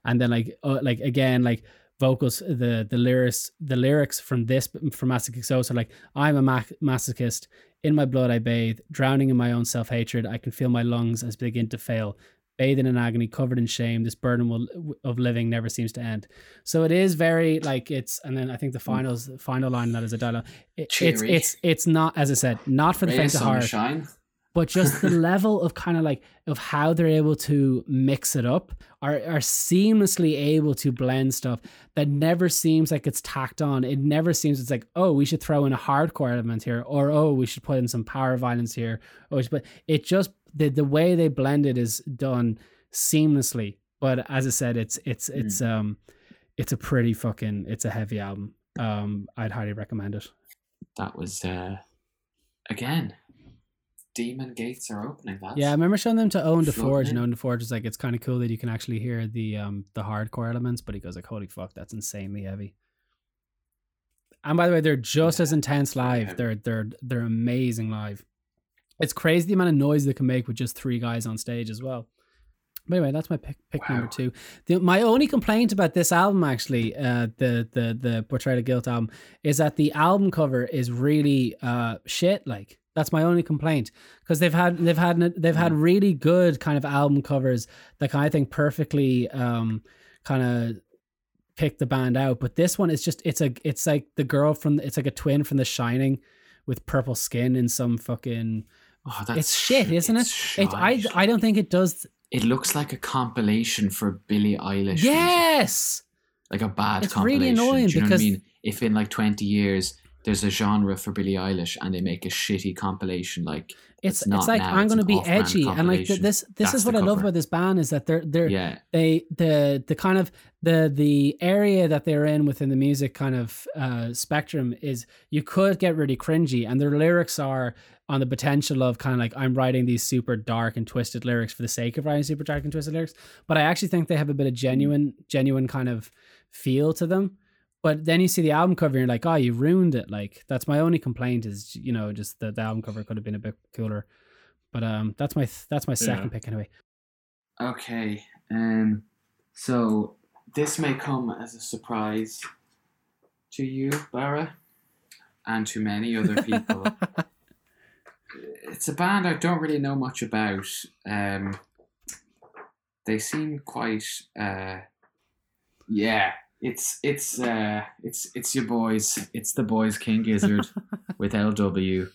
And then like uh, like again like vocals the the lyrics the lyrics from this from Masochist are like I'm a ma- masochist in my blood I bathe drowning in my own self hatred I can feel my lungs as begin to fail. Bathing in agony covered in shame this burden will, of living never seems to end. So it is very like it's and then I think the mm. finals final line that is a dialogue. It, it's it's it's not as I said not for the faint of heart. sunshine. But just the <laughs> level of kind of like of how they're able to mix it up are are seamlessly able to blend stuff that never seems like it's tacked on. It never seems it's like oh we should throw in a hardcore element here or oh we should put in some power violence here or should put, it just the the way they blend it is done seamlessly. But as i said it's it's it's um it's a pretty fucking it's a heavy album. Um i'd highly recommend it. That was uh again. Demon gates are opening. That's Yeah, I remember showing them to Owen DeForge, and. Owen DeForge was like, "It's kind of cool that you can actually hear the um the hardcore elements," but he goes like, "Holy fuck, that's insanely heavy." And by the way, they're just as intense live. heavy. They're they're they're amazing live. It's crazy the amount of noise they can make with just three guys on stage as well. But anyway, that's my pick, pick number two. The, my only complaint about this album, actually, uh, the the the Portrait of Guilt album, is that the album cover is really uh shit. Like that's my only complaint because they've had they've had they've had really good kind of album covers that kind of, think perfectly um kind of pick the band out. But this one is just it's a it's like the girl from it's like a twin from The Shining with purple skin and some fucking Oh, that's it's shit, isn't it's it? I. I don't think it does. It looks like a compilation for Billie Eilish. music. Yes. like a bad It's really annoying Do you know because- what I mean? If in like twenty years there's a genre for Billie Eilish and they make a shitty compilation, like It's It's not it's like now, I'm going to be edgy and like th- compilation. this this That's is what the I love about this band is that they're they're yeah, they the the kind of the the area that they're in within the music kind of uh spectrum is you could get really cringy and their lyrics are on the potential of kind of like I'm writing these super dark and twisted lyrics for the sake of writing super dark and twisted lyrics but I actually think they have a bit of genuine genuine kind of feel to them but then you see the album cover and you're like oh you ruined it like that's my only complaint is you know just that the album cover could have been a bit cooler but um that's my that's my second pick anyway Okay. Um. So this may come as a surprise to you, Barra, and to many other people. <laughs> it's a band I don't really know much about. Um. They seem quite. Uh. Yeah. It's it's uh it's it's your boys. It's the boys King Gizzard <laughs> with LW.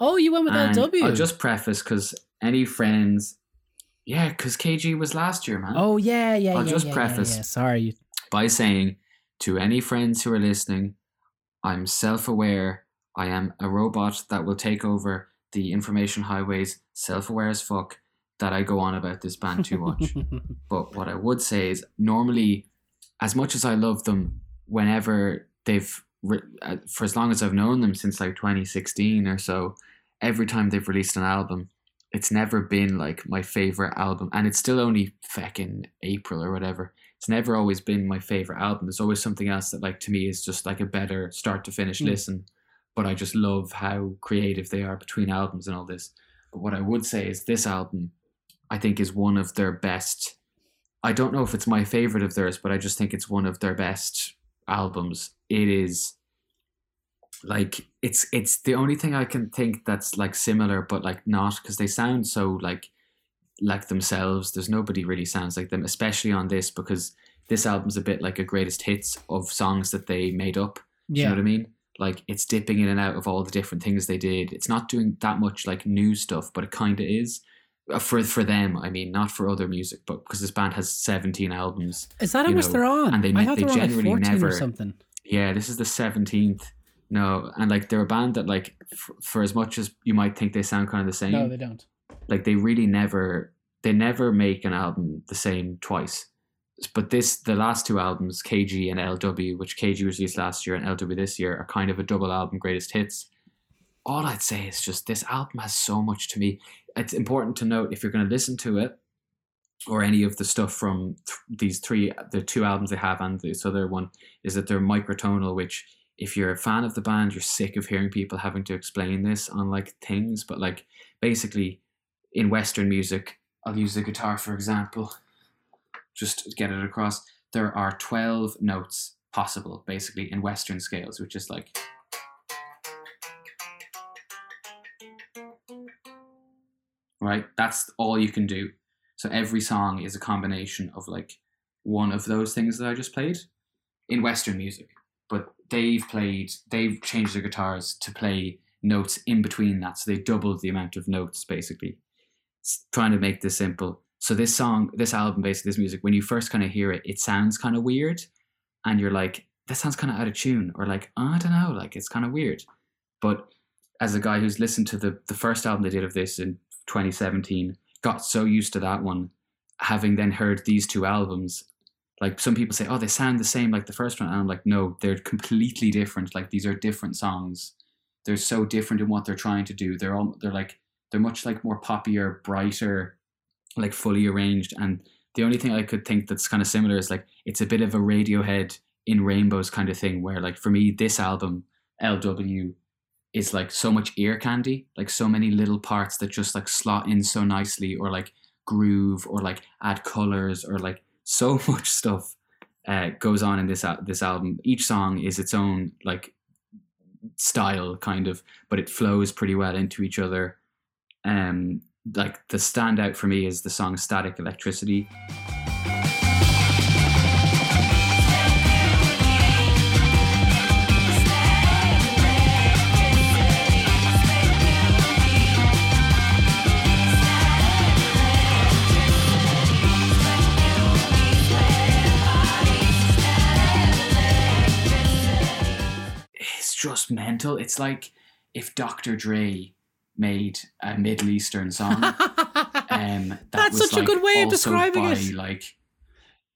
oh you went with And LW I'll just preface because any friends, yeah, because KG was last year, man. Oh yeah, yeah, I'll yeah. just yeah, preface- Yeah. Sorry, by saying to any friends who are listening, I'm self aware. I am a robot that will take over the information highways, self aware as fuck, that I go on about this band too much. <laughs> but what I would say is normally, as much as I love them, whenever they've, uh, for as long as I've known them since like 2016 or so, every time they've released an album, it's never been like my favorite album. And it's still only fucking April or whatever. It's never always been my favorite album. There's always something else that, like, to me is just like a better start to finish Mm. listen. But I just love how creative they are between albums and all this. But what I would say is this album, I think, is one of their best. I don't know if it's my favorite of theirs, but I just think it's one of their best albums. It is like it's it's the only thing I can think that's like similar, but like not because they sound so like like themselves. There's nobody really sounds like them, especially on this because this album's a bit like a greatest hits of songs that they made up. Do you know what I mean? Like it's dipping in and out of all the different things they did. It's not doing that much like new stuff, but it kind of is. Uh, For for them, I mean, not for other music, but because this band has 17 albums. Is that how much they're on? and they- I thought they they, like generally 14 or never- something. Yeah, this is the 17th. No, and like they're a band that like f- for as much as you might think they sound kind of the same, No, they don't. like they really never they never make an album the same twice. But this the last two albums, KG and LW, which KG released last year and LW this year, are kind of a double album greatest hits. All I'd say is just this album has so much to me. It's important to note if you're going to listen to it or any of the stuff from th- these three the two albums they have and this other one is that they're microtonal which if you're a fan of the band you're sick of hearing people having to explain this on like things but like basically in western music i'll use the guitar for example just to get it across there are 12 notes possible basically in western scales which is like right? That's all you can do. So every song is a combination of like one of those things that i just played in western music. But they've played they've changed their guitars to play notes in between that. So they doubled the amount of notes basically. S- trying to make this simple. So this song this album basically this music when you first kind of hear it it sounds kind of weird. And you're like that sounds kind of out of tune. Or like "Oh, i don't know like it's kind of weird. But as a guy who's listened to the the first album they did of this in 2017 got so used to that one having then heard these two albums like some people say oh they sound the same like the first one and i'm like no they're completely different like these are different songs. They're so different in what they're trying to do. They're all they're like they're much like more poppier brighter like fully arranged and the only thing i could think that's kind of similar is like it's a bit of a radiohead in rainbows kind of thing where like for me this album lw is like so much ear candy like so many little parts that just like slot in so nicely or like groove or like add colors or like <laughs> so much stuff uh, goes on in this al- this album. Each song is its own like style, kind of, but it flows pretty well into each other. Um, like the standout for me is the song "Static Electricity." Just mental. It's like if Dr. Dre made a Middle Eastern song. <laughs> um, that That's such a good way of describing by, it. Like,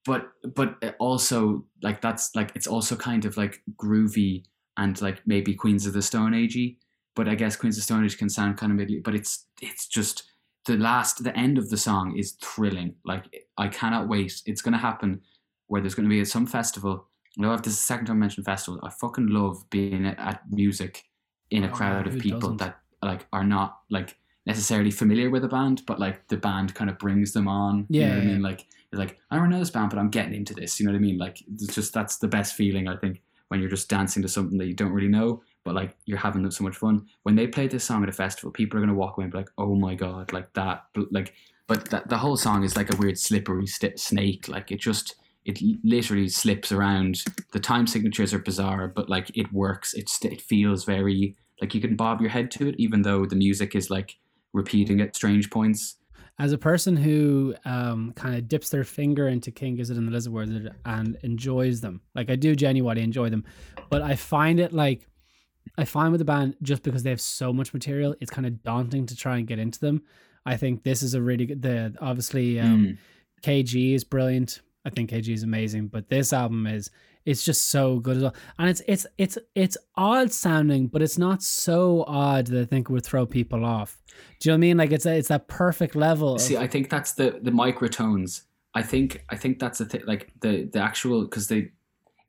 but but also like that's like it's also kind of like groovy and like maybe Queens of the Stone Agey. But I guess Queens of the Stone Age can sound kind of middle. But it's it's just the last the end of the song is thrilling. Like I cannot wait. It's gonna happen where there's gonna be some festival. Know if this is the second time I mentioned festivals. I fucking love being at, music in a Oh, crowd of people doesn't? that like are not like necessarily familiar with a band, but like the band kind of brings them on. you know Yeah, what I mean? Like you're like, I don't know this band, but I'm getting into this. You know what I mean? Like it's just that's the best feeling I think when you're just dancing to something that you don't really know, but like you're having so much fun. When they play this song at a festival, people are gonna walk away and be like, oh my god, like that, like. But that the whole song is like a weird slippery st- snake. Like it just it literally slips around. The time signatures are bizarre, but like it works. It's it feels very like you can bob your head to it, even though the music is like repeating at strange points. as a person who um kind of dips their finger into King Gizzard and the Lizard Wizard and enjoys them, like I do genuinely enjoy them, but I find it like I find with the band just because they have so much material, it's kind of daunting to try and get into them. I think this is a really good. The obviously um, Mm. KG is brilliant. I think KG is amazing, but this album is it's just so good as well. And it's it's it's it's odd sounding, but it's not so odd that I think it would throw people off. Do you know what I mean? Like it's a, it's that perfect level. Of, See, I think that's the the microtones. I think I think that's the thing. Like the the actual because they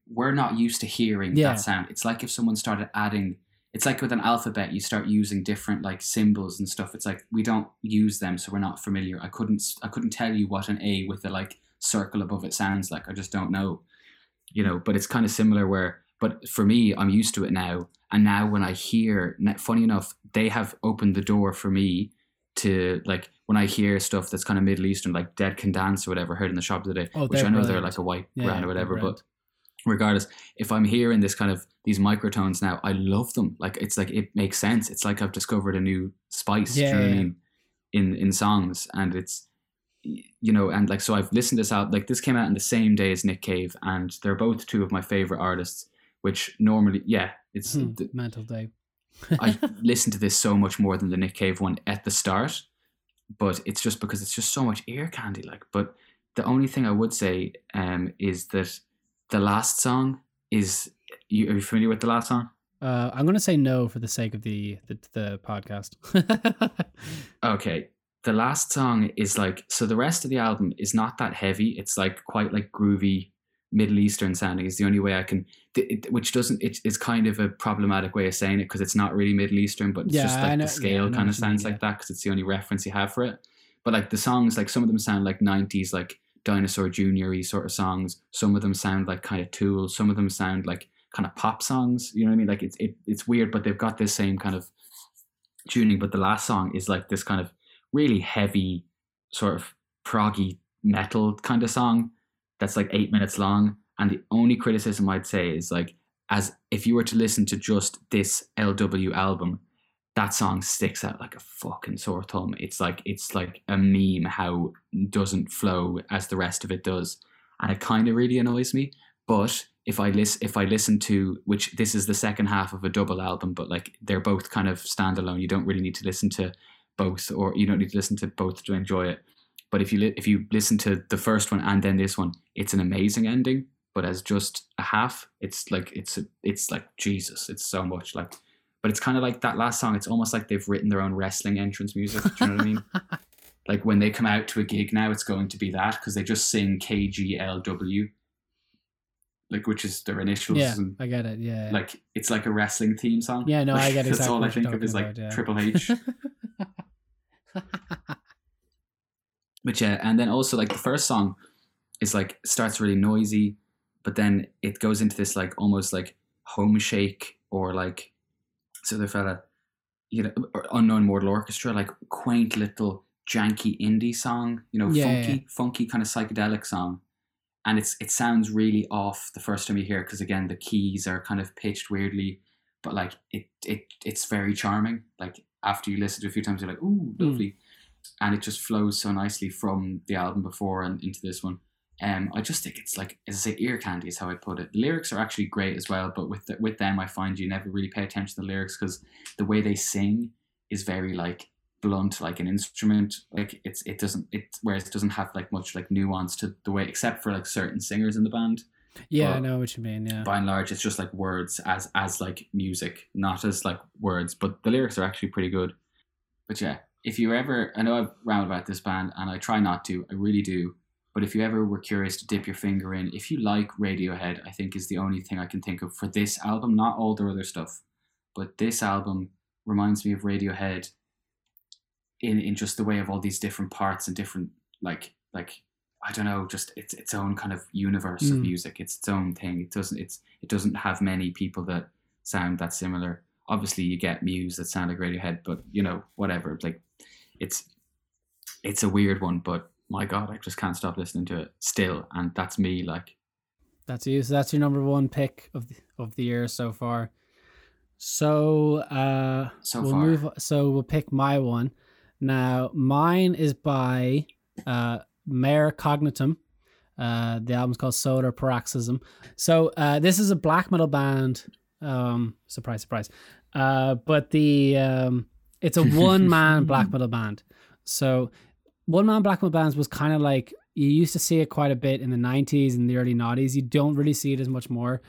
we're not used to hearing Yeah. that sound. It's like if someone started adding. It's like with an alphabet, you start using different like symbols and stuff. It's like we don't use them, so we're not familiar. I couldn't I couldn't tell you what an A with a like circle above it sounds like. I just don't know, you know. But it's kind of similar where. But for me, I'm used to it now, and now when I hear, funny enough, they have opened the door for me to like when I hear stuff that's kind of Middle Eastern, like Dead Can Dance or whatever, heard in the shop today, Oh, which I know they're like a white Yeah, brand or whatever, but regardless, if I'm hearing this kind of these microtones now, I love them. Like it's like it makes sense. It's like I've discovered a new spice. Yeah, I yeah. In in songs, and it's you know, and like so I've listened this out. Like this came out in the same day as Nick Cave, and they're both two of my favorite artists. Which normally, yeah, it's Hmm, th- mental day. I <laughs> listened to this so much more than the Nick Cave one at the start, but it's just because it's just so much ear candy. Like, but the only thing I would say um, is that the last song is. You, are you familiar with the last song? Uh, I'm gonna say no for the sake of the the, the podcast. <laughs> Okay, the last song is like so. The rest of the album is not that heavy. It's like quite like groovy, Middle Eastern sounding. Is the only way I can. It, which doesn't. It, it's kind of a problematic way of saying it because it's not really Middle Eastern, but it's Yeah, just like know- the scale know kind of mean, sounds yeah. like that because it's the only reference you have for it. But like the songs, like some of them sound like '90s, like Dinosaur Junior-y sort of songs. Some of them sound like kind of Tool. Some of them sound like kind of pop songs. You know what I mean? Like it's it, it's weird, but they've got this same kind of tuning. But the last song is like this kind of really heavy, sort of proggy metal kind of song that's like eight minutes long. And the only criticism I'd say is like, as if you were to listen to just this LW album, that song sticks out like a fucking sore thumb. It's like it's like a meme how doesn't flow as the rest of it does, and it kind of really annoys me. But if I listen, if I listen to which this is the second half of a double album, but like they're both kind of standalone. You don't really need to listen to both, or you don't need to listen to both to enjoy it. But if you li- if you listen to the first one and then this one, it's an amazing ending. But as just a half, it's like it's a, it's like Jesus. It's so much like, but it's kind of like that last song. It's almost like they've written their own wrestling entrance music. Do you know what I mean? <laughs> Like when they come out to a gig now, it's going to be that because they just sing KGLW, like which is their initials. yeah, and, I get it. Yeah, like it's like a wrestling theme song. Yeah, no, I Like, get <laughs> That's exactly all I think of is like about, yeah. Triple H. <laughs> <laughs> But yeah, and then also like the first song is like starts really noisy, but then it goes into this like almost like Homeshake or like this other fella, you know, unknown mortal orchestra, like quaint little janky indie song, you know, Yeah, funky, yeah. funky kind of psychedelic song. And it's it sounds really off the first time you hear it because again the keys are kind of pitched weirdly, but like it it it's very charming. Like after you listen to it a few times, you're like, ooh, Mm. lovely and it just flows so nicely from the album before and into this one. Um, I just think it's like as I say, ear candy is how I put it. The lyrics are actually great as well, but with the, with them, I find you never really pay attention to the lyrics because the way they sing is very like blunt, like an instrument. Like it's it doesn't it whereas it doesn't have like much like nuance to the way except for like certain singers in the band. Yeah, I know what you mean. Yeah, By and large, it's just like words as as like music, not as like words. But the lyrics are actually pretty good. But yeah, if you ever, I know I've rambled about this band, and I try not to, I really do. But if you ever were curious to dip your finger in, if you like Radiohead, I think is the only thing I can think of for this album, not all their other stuff, but this album reminds me of Radiohead in in just the way of all these different parts and different like like I don't know, just it's its own kind of universe of Mm. music. It's its own thing. It doesn't it's it doesn't have many people that sound that similar. Obviously, you get Muse that sound like Radiohead, but you know whatever. Like it's it's a weird one, but my god, I just can't stop listening to it still, and that's me. Like that's you. So that's your number one pick of the, of the year so far. So uh, so we'll far, move. So we'll pick my one. Now, mine is by uh, Mare Cognitum. Uh, the album's called Solar Paroxysm. So uh, this is a black metal band. Um, surprise, surprise. Uh, but the um, it's a <laughs> one man black metal band. So one man black metal bands was kind of like you used to see it quite a bit in the 90s and the early 90s. You don't really see it as much more.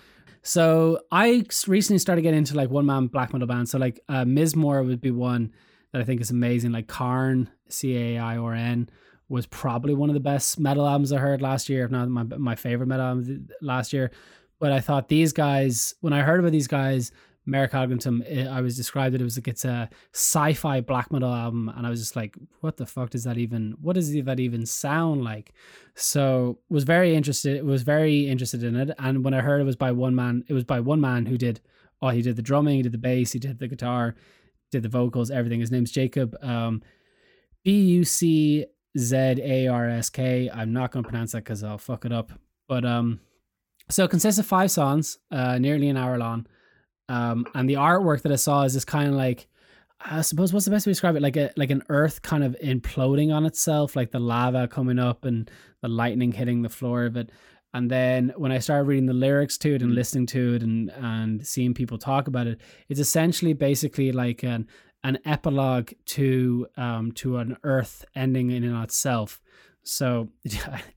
So I recently started getting into like one man black metal bands. So like uh, Mizmor would be one that I think is amazing. Like Cairn, C A I R N, was probably one of the best metal albums I heard last year, if not my my favorite metal album last year. But I thought these guys, when I heard about these guys, Mare Cognitum, eh, I was described it, it was like it's a sci-fi black metal album, and I was just like, what the fuck does that even? What does that even sound like? So was very interested. Was very interested in it, and when I heard it was by one man, it was by one man who did. Oh, he did the drumming, he did the bass, he did the guitar, did the vocals, everything. His name's Jacob. Um, B U C Z A R S K. I'm not going to pronounce that because I'll fuck it up. But um, so it consists of five songs, uh, nearly an hour long. Um, and the artwork that I saw is this kind of like, I suppose, what's the best way to describe it? Like a like an Earth kind of imploding on itself, like the lava coming up and the lightning hitting the floor of it. And then when I started reading the lyrics to it and listening to it and and seeing people talk about it, it's essentially basically like an an epilogue to um to an Earth ending in and of itself. So <laughs>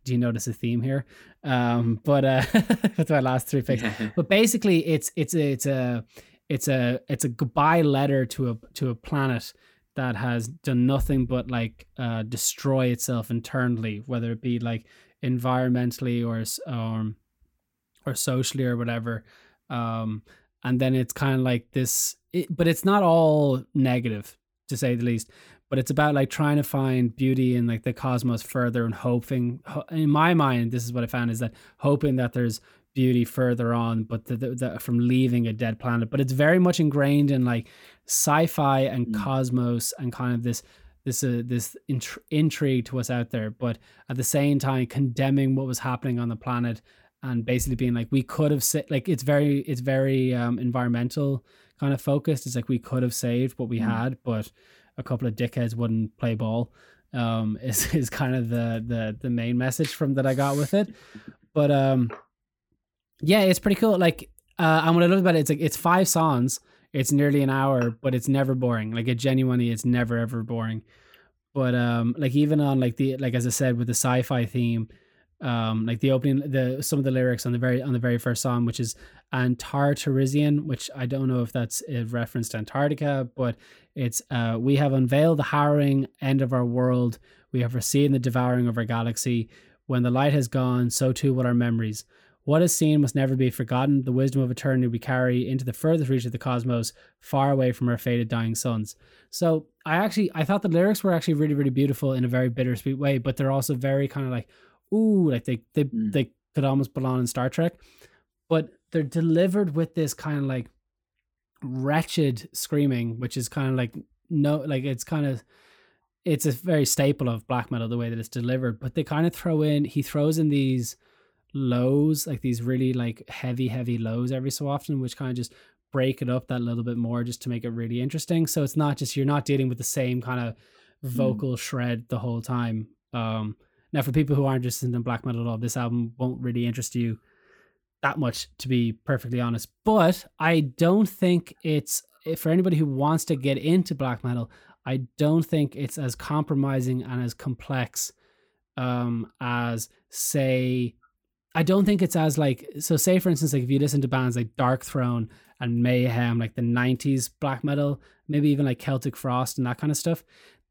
do you notice a theme here? Um, <laughs> but uh, <laughs> that's my last three picks. But basically, it's it's a, it's a it's a it's a goodbye letter to a to a planet that has done nothing but like uh, destroy itself internally, whether it be like environmentally or um or socially or whatever. Um, and then it's kind of like this, it, but it's not all negative to say the least. But it's about like trying to find beauty in like the cosmos further and hoping. In my mind, this is what I found is that hoping that there's beauty further on, but the, the, the, from leaving a dead planet. But it's very much ingrained in like sci-fi and cosmos and kind of this this uh, this intr- intrigue to what's out there, but at the same time condemning what was happening on the planet and basically being like we could have sa- like it's very it's very um, environmental kind of focused. It's like we could have saved what we had, but a couple of dickheads wouldn't play ball. Um, <laughs> is is kind of the the the main message from that I got with it, but um, yeah, it's pretty cool. Like, uh, and what I love about it, it's like it's five songs. It's nearly an hour, but it's never boring. Like it genuinely, it's never ever boring. But um, like even on like the like as I said with the sci-fi theme, um, like the opening, the some of the lyrics on the very on the very first song, which is Antarctarizian, which I don't know if that's a reference to Antarctica, but it's uh, we have unveiled the harrowing end of our world. We have foreseen the devouring of our galaxy. When the light has gone, so too will our memories. What is seen must never be forgotten. The wisdom of eternity we carry into the furthest reach of the cosmos, far away from our faded dying suns. So I actually I thought the lyrics were actually really, really beautiful in a very bittersweet way, but they're also very kind of like, ooh, like they they, Mm. they could almost belong in Star Trek. But they're delivered with this kind of like wretched screaming, which is kind of like no like it's kind of it's a very staple of black metal the way that it's delivered. But they kind of throw in he throws in these lows, like these really like heavy, heavy lows every so often, which kind of just break it up that little bit more just to make it really interesting. So it's not just you're not dealing with the same kind of vocal shred the whole time. Um now for people who aren't interested in black metal at all, this album won't really interest you that much to be perfectly honest. But I don't think it's for anybody who wants to get into black metal, I don't think it's as compromising and as complex um as say I don't think it's as like so say for instance like if you listen to bands like Darkthrone and Mayhem like the 90s black metal maybe even like Celtic Frost and that kind of stuff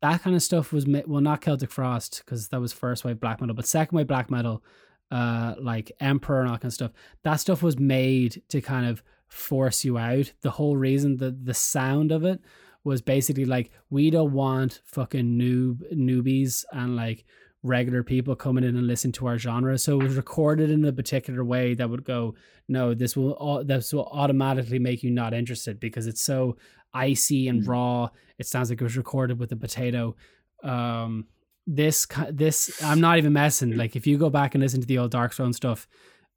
that kind of stuff was well not Celtic Frost because that was first wave black metal but second wave black metal uh like Emperor and all kind of stuff that stuff was made to kind of force you out the whole reason the the sound of it was basically like we don't want fucking noob newbies and like regular people coming in and listen to our genre. So it was recorded in a particular way that would go, no, this will this will automatically make you not interested because it's so icy and raw. It sounds like it was recorded with a potato. Um, this this I'm not even messing. Like if you go back and listen to the old Darkthrone stuff,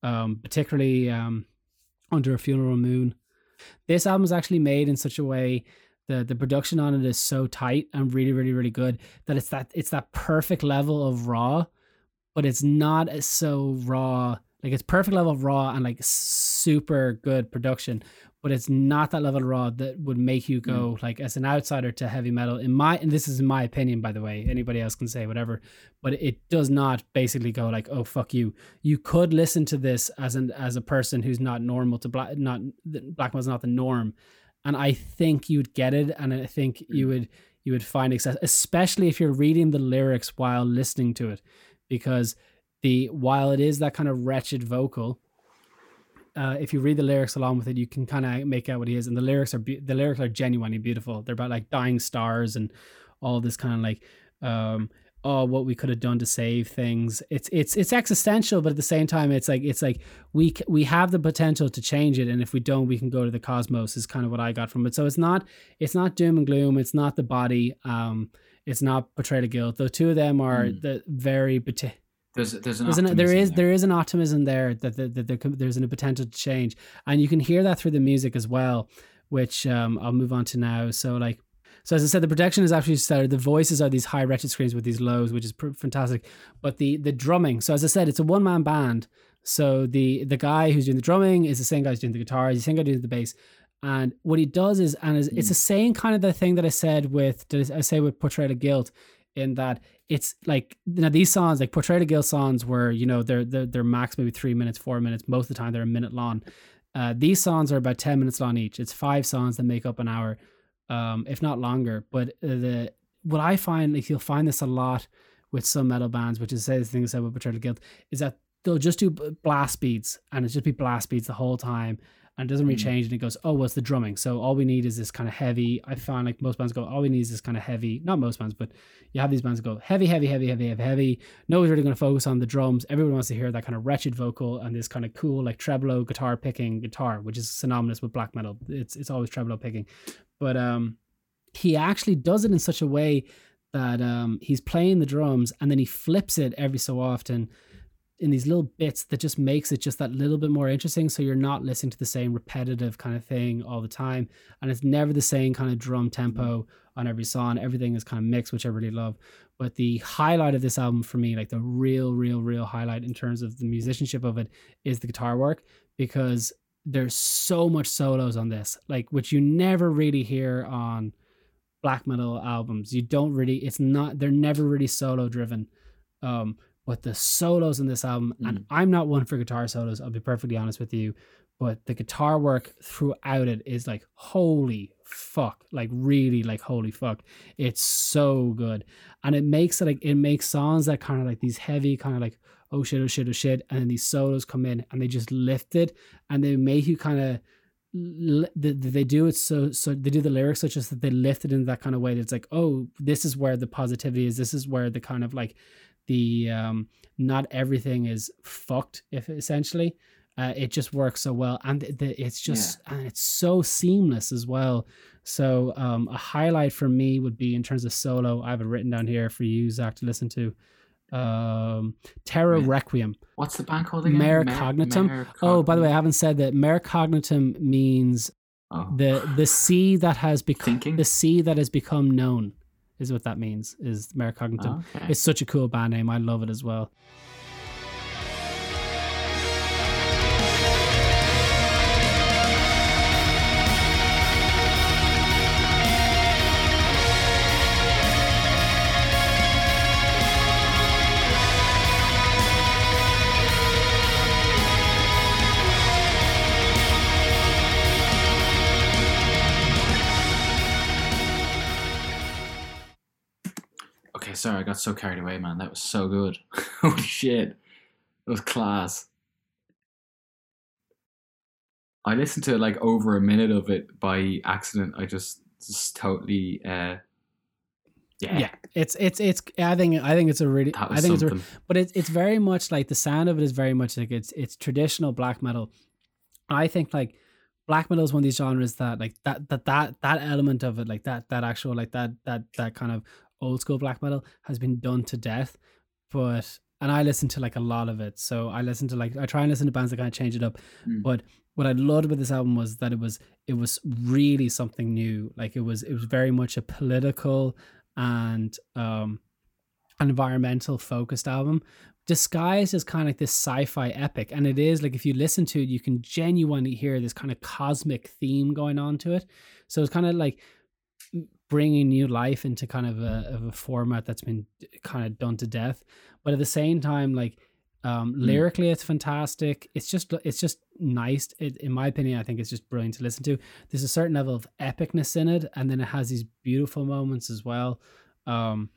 um, particularly um, under a funeral moon, this album is actually made in such a way the the production on it is so tight and really really really good that it's that it's that perfect level of raw but it's not as so raw like it's perfect level of raw and like super good production but it's not that level of raw that would make you go mm. like as an outsider to heavy metal. In my and this is my opinion by the way anybody else can say whatever but it does not basically go like oh fuck you. You could listen to this as an as a person who's not normal to black not black metal's not the norm and I think you'd get it, and I think mm. you would you would find success, especially if you're reading the lyrics while listening to it, because the while it is that kind of wretched vocal, uh, if you read the lyrics along with it, you can kind of make out what he is, and the lyrics are be- the lyrics are genuinely beautiful. They're about like dying stars and all this kind of like um, oh what we could have done to save things. It's it's it's existential but at the same time it's like it's like we we have the potential to change it. And if we don't we can go to the cosmos is kind of what i got from it. So it's not it's not doom and gloom. It's not the body. Um it's not portrayal of guilt. Though two of them are mm. the very there's there's, an there's an, there is there. there is an optimism there that, that, that there, there's a potential to change and you can hear that through the music as well which um i'll move on to now so like so as I said, the protection is actually stellar. The voices are these high wretched screams with these lows, which is pr- fantastic. But the the drumming. So as I said, it's a one man band. So the the guy who's doing the drumming is the same guy who's doing the guitars, the same guy doing the bass. And what he does is, and is, mm. it's the same kind of the thing that I said with, I say with Portrait of Guilt, in that it's like know these songs, like Portrait of Guilt songs, where you know they're they're, they're max maybe three minutes, four minutes. Most of the time they're a minute long. Uh, these songs are about ten minutes long each. It's five songs that make up an hour um, if not longer. But uh, the what I find, like you'll find this a lot with some metal bands, which is the thing I said with of Guilt, is that they'll just do blast beats and it's just be blast beats the whole time and it doesn't really mm. change and it goes oh what's the drumming? So all we need is this kind of heavy i find like most bands go all we need is this kind of heavy not most bands but you have these bands go heavy heavy heavy heavy heavy heavy. Nobody's really going to focus on the drums. Everyone wants to hear that kind of wretched vocal and this kind of cool like tremolo guitar picking guitar which is synonymous with black metal. It's it's always tremolo picking. But um, he actually does it in such a way that um, he's playing the drums and then he flips it every so often in these little bits that just makes it just that little bit more interesting so you're not listening to the same repetitive kind of thing all the time and it's never the same kind of drum tempo on every song everything is kind of mixed which i really love but the highlight of this album for me like the real real real highlight in terms of the musicianship of it is the guitar work because there's so much solos on this, like which you never really hear on black metal albums. You don't really it's not they're never really solo driven. Um but the solos in this album mm. and I'm not one for guitar solos, I'll be perfectly honest with you, but the guitar work throughout it is like holy fuck, like really like holy fuck. It's so good. And it makes it like it makes songs that kind of like these heavy kind of like oh shit, oh shit, oh shit, and then these solos come in and they just lift it and they make you kind of they do it so so they do the lyrics such as that they lift it in that kind of way that it's like oh this is where the positivity is this is where the kind of like the um not everything is fucked if essentially uh, it just works so well and the, the, it's just yeah. and it's so seamless as well so um a highlight for me would be in terms of solo i have it written down here for you zach to listen to um, Terra Requiem. What's the band called again? Mare Cognitum. Mer- oh, by the way, I haven't said that. Mare Cognitum means oh. the the sea that has <sighs> become the sea that has become known is what that means. Is Cognitum. Okay. It's such a cool band name. I love it as well. Sorry, I got so carried away, man. That was so good. <laughs> Holy shit. It was class. I listened to like over a minute of it by accident. I just just totally uh yeah. yeah, it's it's it's. I think I think it's a really. I think something. it's, a, but it's it's very much like the sound of it is very much like it's it's traditional black metal. I think like black metal is one of these genres that like that that that that element of it, like that that actual like that that that kind of old school black metal has been done to death. But and I listen to like a lot of it. So I listen to like I try and listen to bands that kind of change it up. Mm. But what I loved about this album was that it was it was really something new. Like it was it was very much a political and um environmental focused album disguised as kind of like this sci-fi epic and it is like if you listen to it you can genuinely hear this kind of cosmic theme going on to it so it's kind of like bringing new life into kind of a, of a format that's been kind of done to death. But at the same time like um lyrically it's fantastic. It's just it's just nice. It, in my opinion i think it's just brilliant to listen to. There's a certain level of epicness in it and then it has these beautiful moments as well. Um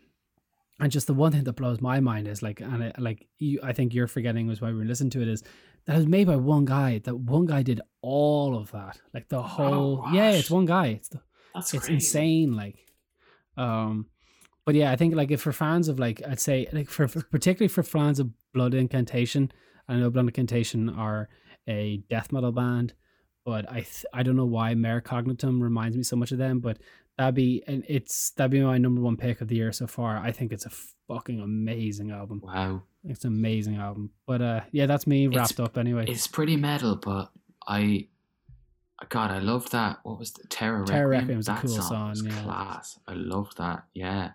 and just the one thing that blows my mind is like and it, like you i think you're forgetting was why we were listening to it is that it was made by one guy that one guy did all of that. Like the whole yeah it's one guy. It's the, That's it's crazy. insane like um but yeah i think like if for fans of like i'd say like for, for particularly for fans of blood incantation i know blood incantation are a death metal band but i th- i don't know why Mare cognitum reminds me so much of them but that'd be and it's that'd be my number one pick of the year so far i think it's a fucking amazing album Wow. it's an amazing album but uh yeah that's me It's- wrapped up anyway It's pretty metal, but I, God, I loved that. What was the Terra Requiem? Terra Requiem was a that cool song, song, was yeah. class. I loved that. Yeah.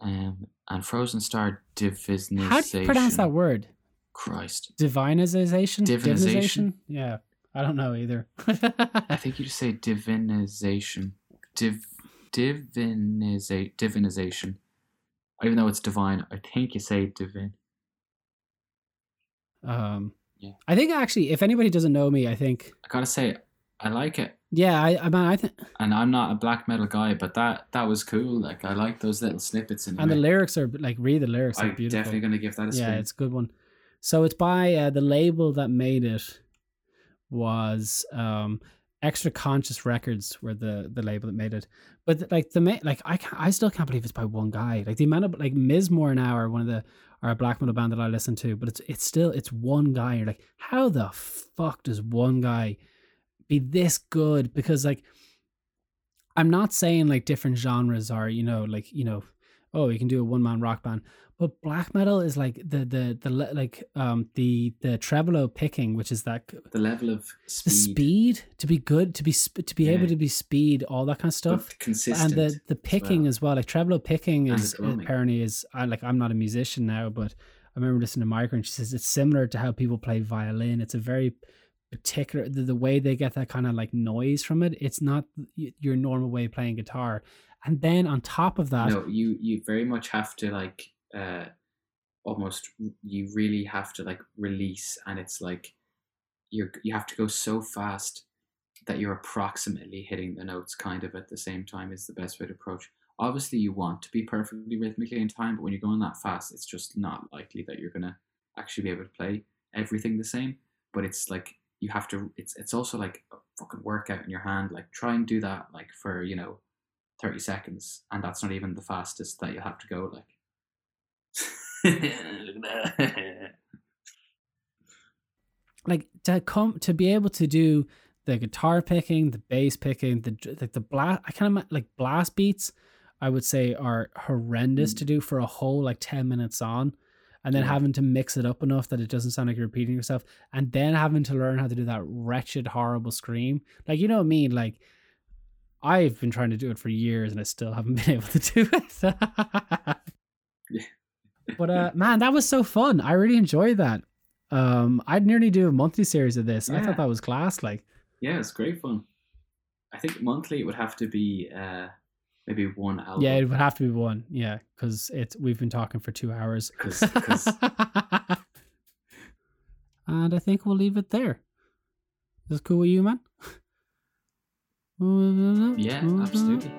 Um, and Frozen Star Divinization. how do you pronounce that word Christ. divinization Divinization? yeah i don't know either I think you just say divinization. Div diviniza- divinization. Even though it's divine, I think you say divine. Um, Yeah. I think actually, if anybody doesn't know me, I think I gotta say, I like it. yeah, I I, mean, I think, And I'm not a black metal guy, but that that was cool. Like I like those little snippets in and the lyrics are like read the lyrics are I'm beautiful. definitely gonna give that a spin. yeah, it's a good one. So it's by uh, the label that made it was um Extraconscious Records were the the label that made it. But like the like I can't, I still can't believe it's by one guy. Like the amount of like Mizmor now are one of the are a black metal band that I listen to, but it's it's still it's one guy. You're like, how the fuck does one guy be this good? Because like I'm not saying like different genres are, you know, like, you know, oh, you can do a one man rock band. But black metal is like the the the like um the the tremolo picking, which is that the level of the speed, speed to be good to be sp- to be able to be speed all that kind of stuff but consistent. and the the picking well. as well like tremolo picking is apparently is I like I'm not a musician now but I remember listening to Micro and she says it's similar to how people play violin it's a very particular the, the way they get that kind of like noise from it it's not your normal way of playing guitar and then on top of that no, you you very much have to like uh almost you really have to like release, and it's like you're you have to go so fast that you're approximately hitting the notes kind of at the same time is the best way to approach. Obviously, you want to be perfectly rhythmically in time, but when you're going that fast, it's just not likely that you're gonna actually be able to play everything the same. But it's like you have to. It's it's also like a fucking workout in your hand. Like try and do that like for you know, thirty seconds, and that's not even the fastest that you have to go. Like. <laughs> Look at that. like to come to be able to do the guitar picking, the bass picking, the like the blast. I kind of like blast beats. I would say are horrendous hmm. to do for a whole like ten minutes on, and then Yeah. having to mix it up enough that it doesn't sound like you're repeating yourself, and then having to learn how to do that wretched, horrible scream. Like you know what I mean? Like I've been trying to do it for years and I still haven't <laughs> been able to do it. Yeah. But uh, <laughs> man, that was so fun. I really enjoyed that. Um, I'd nearly do a monthly series of this. Yeah. I thought that was class. Like, Yeah, it's great fun. I think monthly it would have to be uh, maybe one album. yeah, it would have to be one. Yeah, because it's we've been talking for two hours. <laughs> 'Cause- 'cause- <laughs> and I think we'll leave it there. Is this cool with you, man? Yeah, absolutely.